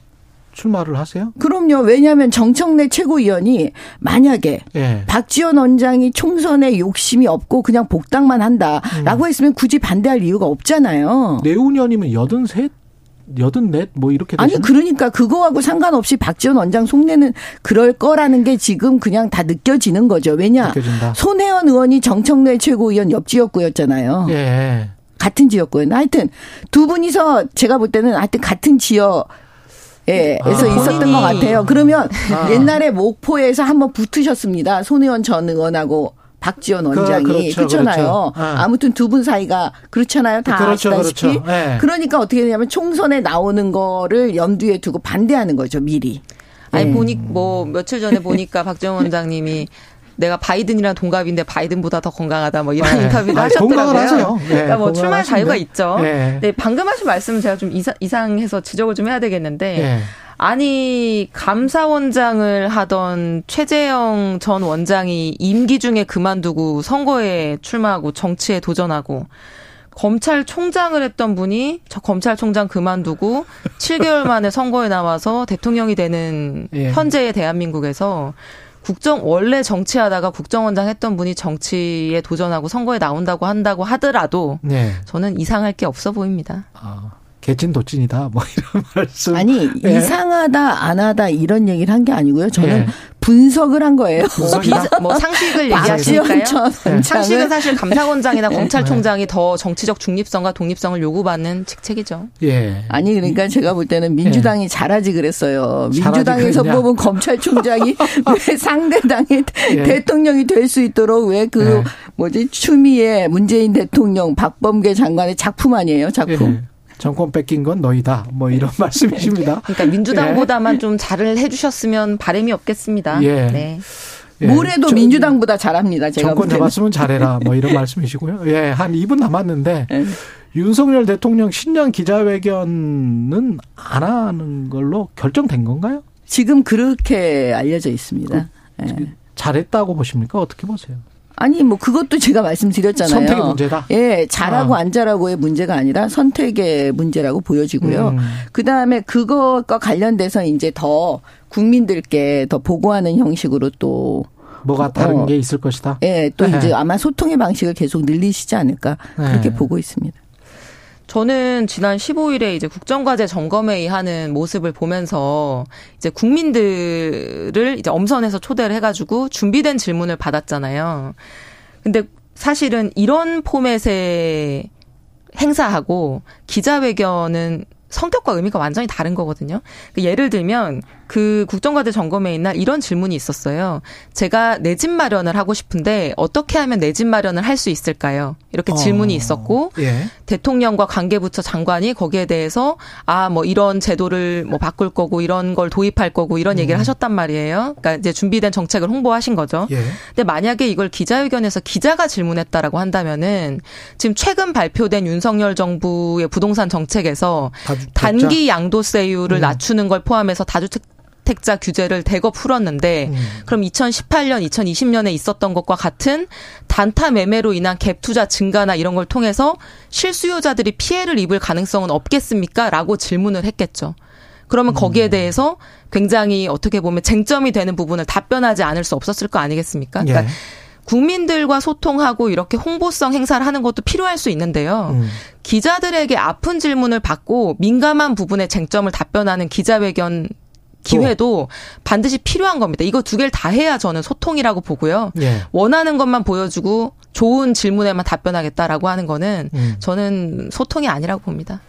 출마를 하세요? 그럼요. 왜냐하면 정청래 최고위원이 만약에 예. 박지원 원장이 총선에 욕심이 없고 그냥 복당만 한다라고 음. 했으면 굳이 반대할 이유가 없잖아요. 내후년이면 여든 셋? 여든 넷? 뭐 이렇게? 아니 그러니까 그거하고 상관없이 박지원 원장 속내는 그럴 거라는 게 지금 그냥 다 느껴지는 거죠. 왜냐? 느껴진다. 손혜원 의원이 정청래 최고위원 옆 지역구였잖아요. 예. 같은 지역구였나? 하여튼 두 분이서 제가 볼 때는 하여튼 같은 지역 예, 에서 아, 있었던 것 같아요. 그러면 아. 옛날에 목포에서 한번 붙으셨습니다. 손혜원 전 의원하고 박지원 그, 원장이 그, 그렇죠, 그렇잖아요. 그렇죠. 아. 무튼 두 분 사이가 그렇잖아요. 다 그렇죠, 아시다시피. 그렇죠. 네. 그러니까 어떻게 되냐면 총선에 나오는 거를 염두에 두고 반대하는 거죠 미리. 아니 네. 보니 뭐 며칠 전에 보니까 박지원 원장님이 내가 바이든이랑 동갑인데 바이든보다 더 건강하다 뭐 이런 네. 인터뷰도 아, 하셨더라고요. 네, 그러니까 뭐 출마 자유가 있죠. 네. 네. 방금 하신 말씀은 제가 좀 이상, 이상해서 지적을 좀 해야 되겠는데 네. 아니 감사원장을 하던 최재형 전 원장이 임기 중에 그만두고 선거에 출마하고 정치에 도전하고 검찰총장을 했던 분이 저 검찰총장 그만두고 7개월 만에 선거에 나와서 대통령이 되는 예. 현재의 대한민국에서 국정 원래 정치하다가 국정원장 했던 분이 정치에 도전하고 선거에 나온다고 한다고 하더라도 네. 저는 이상할 게 없어 보입니다. 아. 개찐 도찐이다 뭐 이런 말씀. 아니 네. 이상하다 안 하다 이런 얘기를 한 게 아니고요. 저는 네. 분석을 한 거예요. 뭐, 뭐 상식을 얘기하시니까요. 네. 상식은 사실 감사원장이나 네. 검찰총장이 더 정치적 중립성과 독립성을 요구받는 직책이죠. 예. 아니 그러니까 제가 볼 때는 민주당이 예. 잘하지 그랬어요. 민주당에서 뽑은 검찰총장이 왜 상대당의 예. 대통령이 될 수 있도록 왜그 예. 뭐지 추미애 문재인 대통령 박범계 장관의 작품 아니에요 작품. 예. 정권 뺏긴 건 너희다. 뭐 이런 말씀이십니다. 그러니까 민주당보다만 예. 좀 잘을 해주셨으면 바람이 없겠습니다. 예. 네. 예. 뭐래도 민주당보다 잘합니다. 제가 정권 잡았으면 잘해라. 뭐 이런 말씀이시고요. 예, 한 2분 남았는데 예. 윤석열 대통령 신년 기자회견은 안 하는 걸로 결정된 건가요? 지금 그렇게 알려져 있습니다. 그, 예. 잘했다고 보십니까? 어떻게 보세요? 아니 뭐 그것도 제가 말씀드렸잖아요. 선택의 문제다. 예, 잘하고 아. 안 잘하고의 문제가 아니라 선택의 문제라고 보여지고요. 음. 그 다음에 그것과 관련돼서 이제 더 국민들께 더 보고하는 형식으로 또 뭐가 다른 어, 게 있을 것이다. 예, 또 네. 이제 아마 소통의 방식을 계속 늘리시지 않을까 그렇게 네. 보고 있습니다. 저는 지난 15일에 이제 국정과제 점검회의 하는 모습을 보면서 이제 국민들을 이제 엄선해서 초대를 해가지고 준비된 질문을 받았잖아요. 근데 사실은 이런 포맷의 행사하고 기자회견은 성격과 의미가 완전히 다른 거거든요. 그 예를 들면 그 국정과제 점검회의 날 이런 질문이 있었어요. 제가 내 집 마련을 하고 싶은데 어떻게 하면 내 집 마련을 할 수 있을까요? 이렇게 어. 질문이 있었고 예. 대통령과 관계부처 장관이 거기에 대해서 아 뭐 이런 제도를 뭐 바꿀 거고 이런 걸 도입할 거고 이런 얘기를 음. 하셨단 말이에요. 그러니까 이제 준비된 정책을 홍보하신 거죠. 예. 근데 만약에 이걸 기자회견에서 기자가 질문했다라고 한다면은 지금 최근 발표된 윤석열 정부의 부동산 정책에서 단기 양도세율을 음. 낮추는 걸 포함해서 다주택 택자 규제를 대거 풀었는데 음. 그럼 2018년, 2020년에 있었던 것과 같은 단타 매매로 인한 갭 투자 증가나 이런 걸 통해서 실수요자들이 피해를 입을 가능성은 없겠습니까? 라고 질문을 했겠죠. 그러면 거기에 음. 대해서 굉장히 어떻게 보면 쟁점이 되는 부분을 답변하지 않을 수 없었을 거 아니겠습니까? 그러니까 예. 국민들과 소통하고 이렇게 홍보성 행사를 하는 것도 필요할 수 있는데요. 음. 기자들에게 아픈 질문을 받고 민감한 부분에 쟁점을 답변하는 기자회견 기회도 반드시 필요한 겁니다. 이거 두 개를 다 해야 저는 소통이라고 보고요. 예. 원하는 것만 보여주고 좋은 질문에만 답변하겠다라고 하는 거는 음. 저는 소통이 아니라고 봅니다.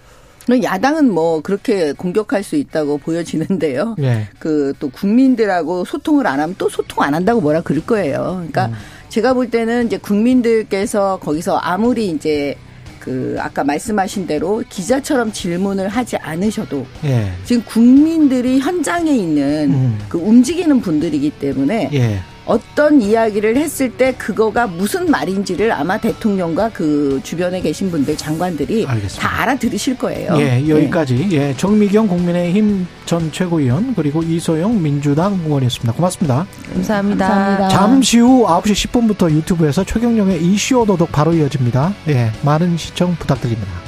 야당은 뭐 그렇게 공격할 수 있다고 보여지는데요. 예. 그또 국민들하고 소통을 안 하면 또 소통 안 한다고 뭐라 그럴 거예요. 그러니까 음. 제가 볼 때는 이제 국민들께서 거기서 아무리 이제 그 아까 말씀하신 대로 기자처럼 질문을 하지 않으셔도 예. 지금 국민들이 현장에 있는 음. 그 움직이는 분들이기 때문에 예. 어떤 이야기를 했을 때 그거가 무슨 말인지를 아마 대통령과 그 주변에 계신 분들 장관들이 알겠습니다. 다 알아들으실 거예요. 예, 여기까지 예. 예, 정미경 국민의힘 전 최고위원 그리고 이소영 민주당 의원이었습니다. 고맙습니다. 감사합니다. 감사합니다. 잠시 후 9시 10분부터 유튜브에서 최경령의 이슈 오도독 바로 이어집니다. 예, 많은 시청 부탁드립니다.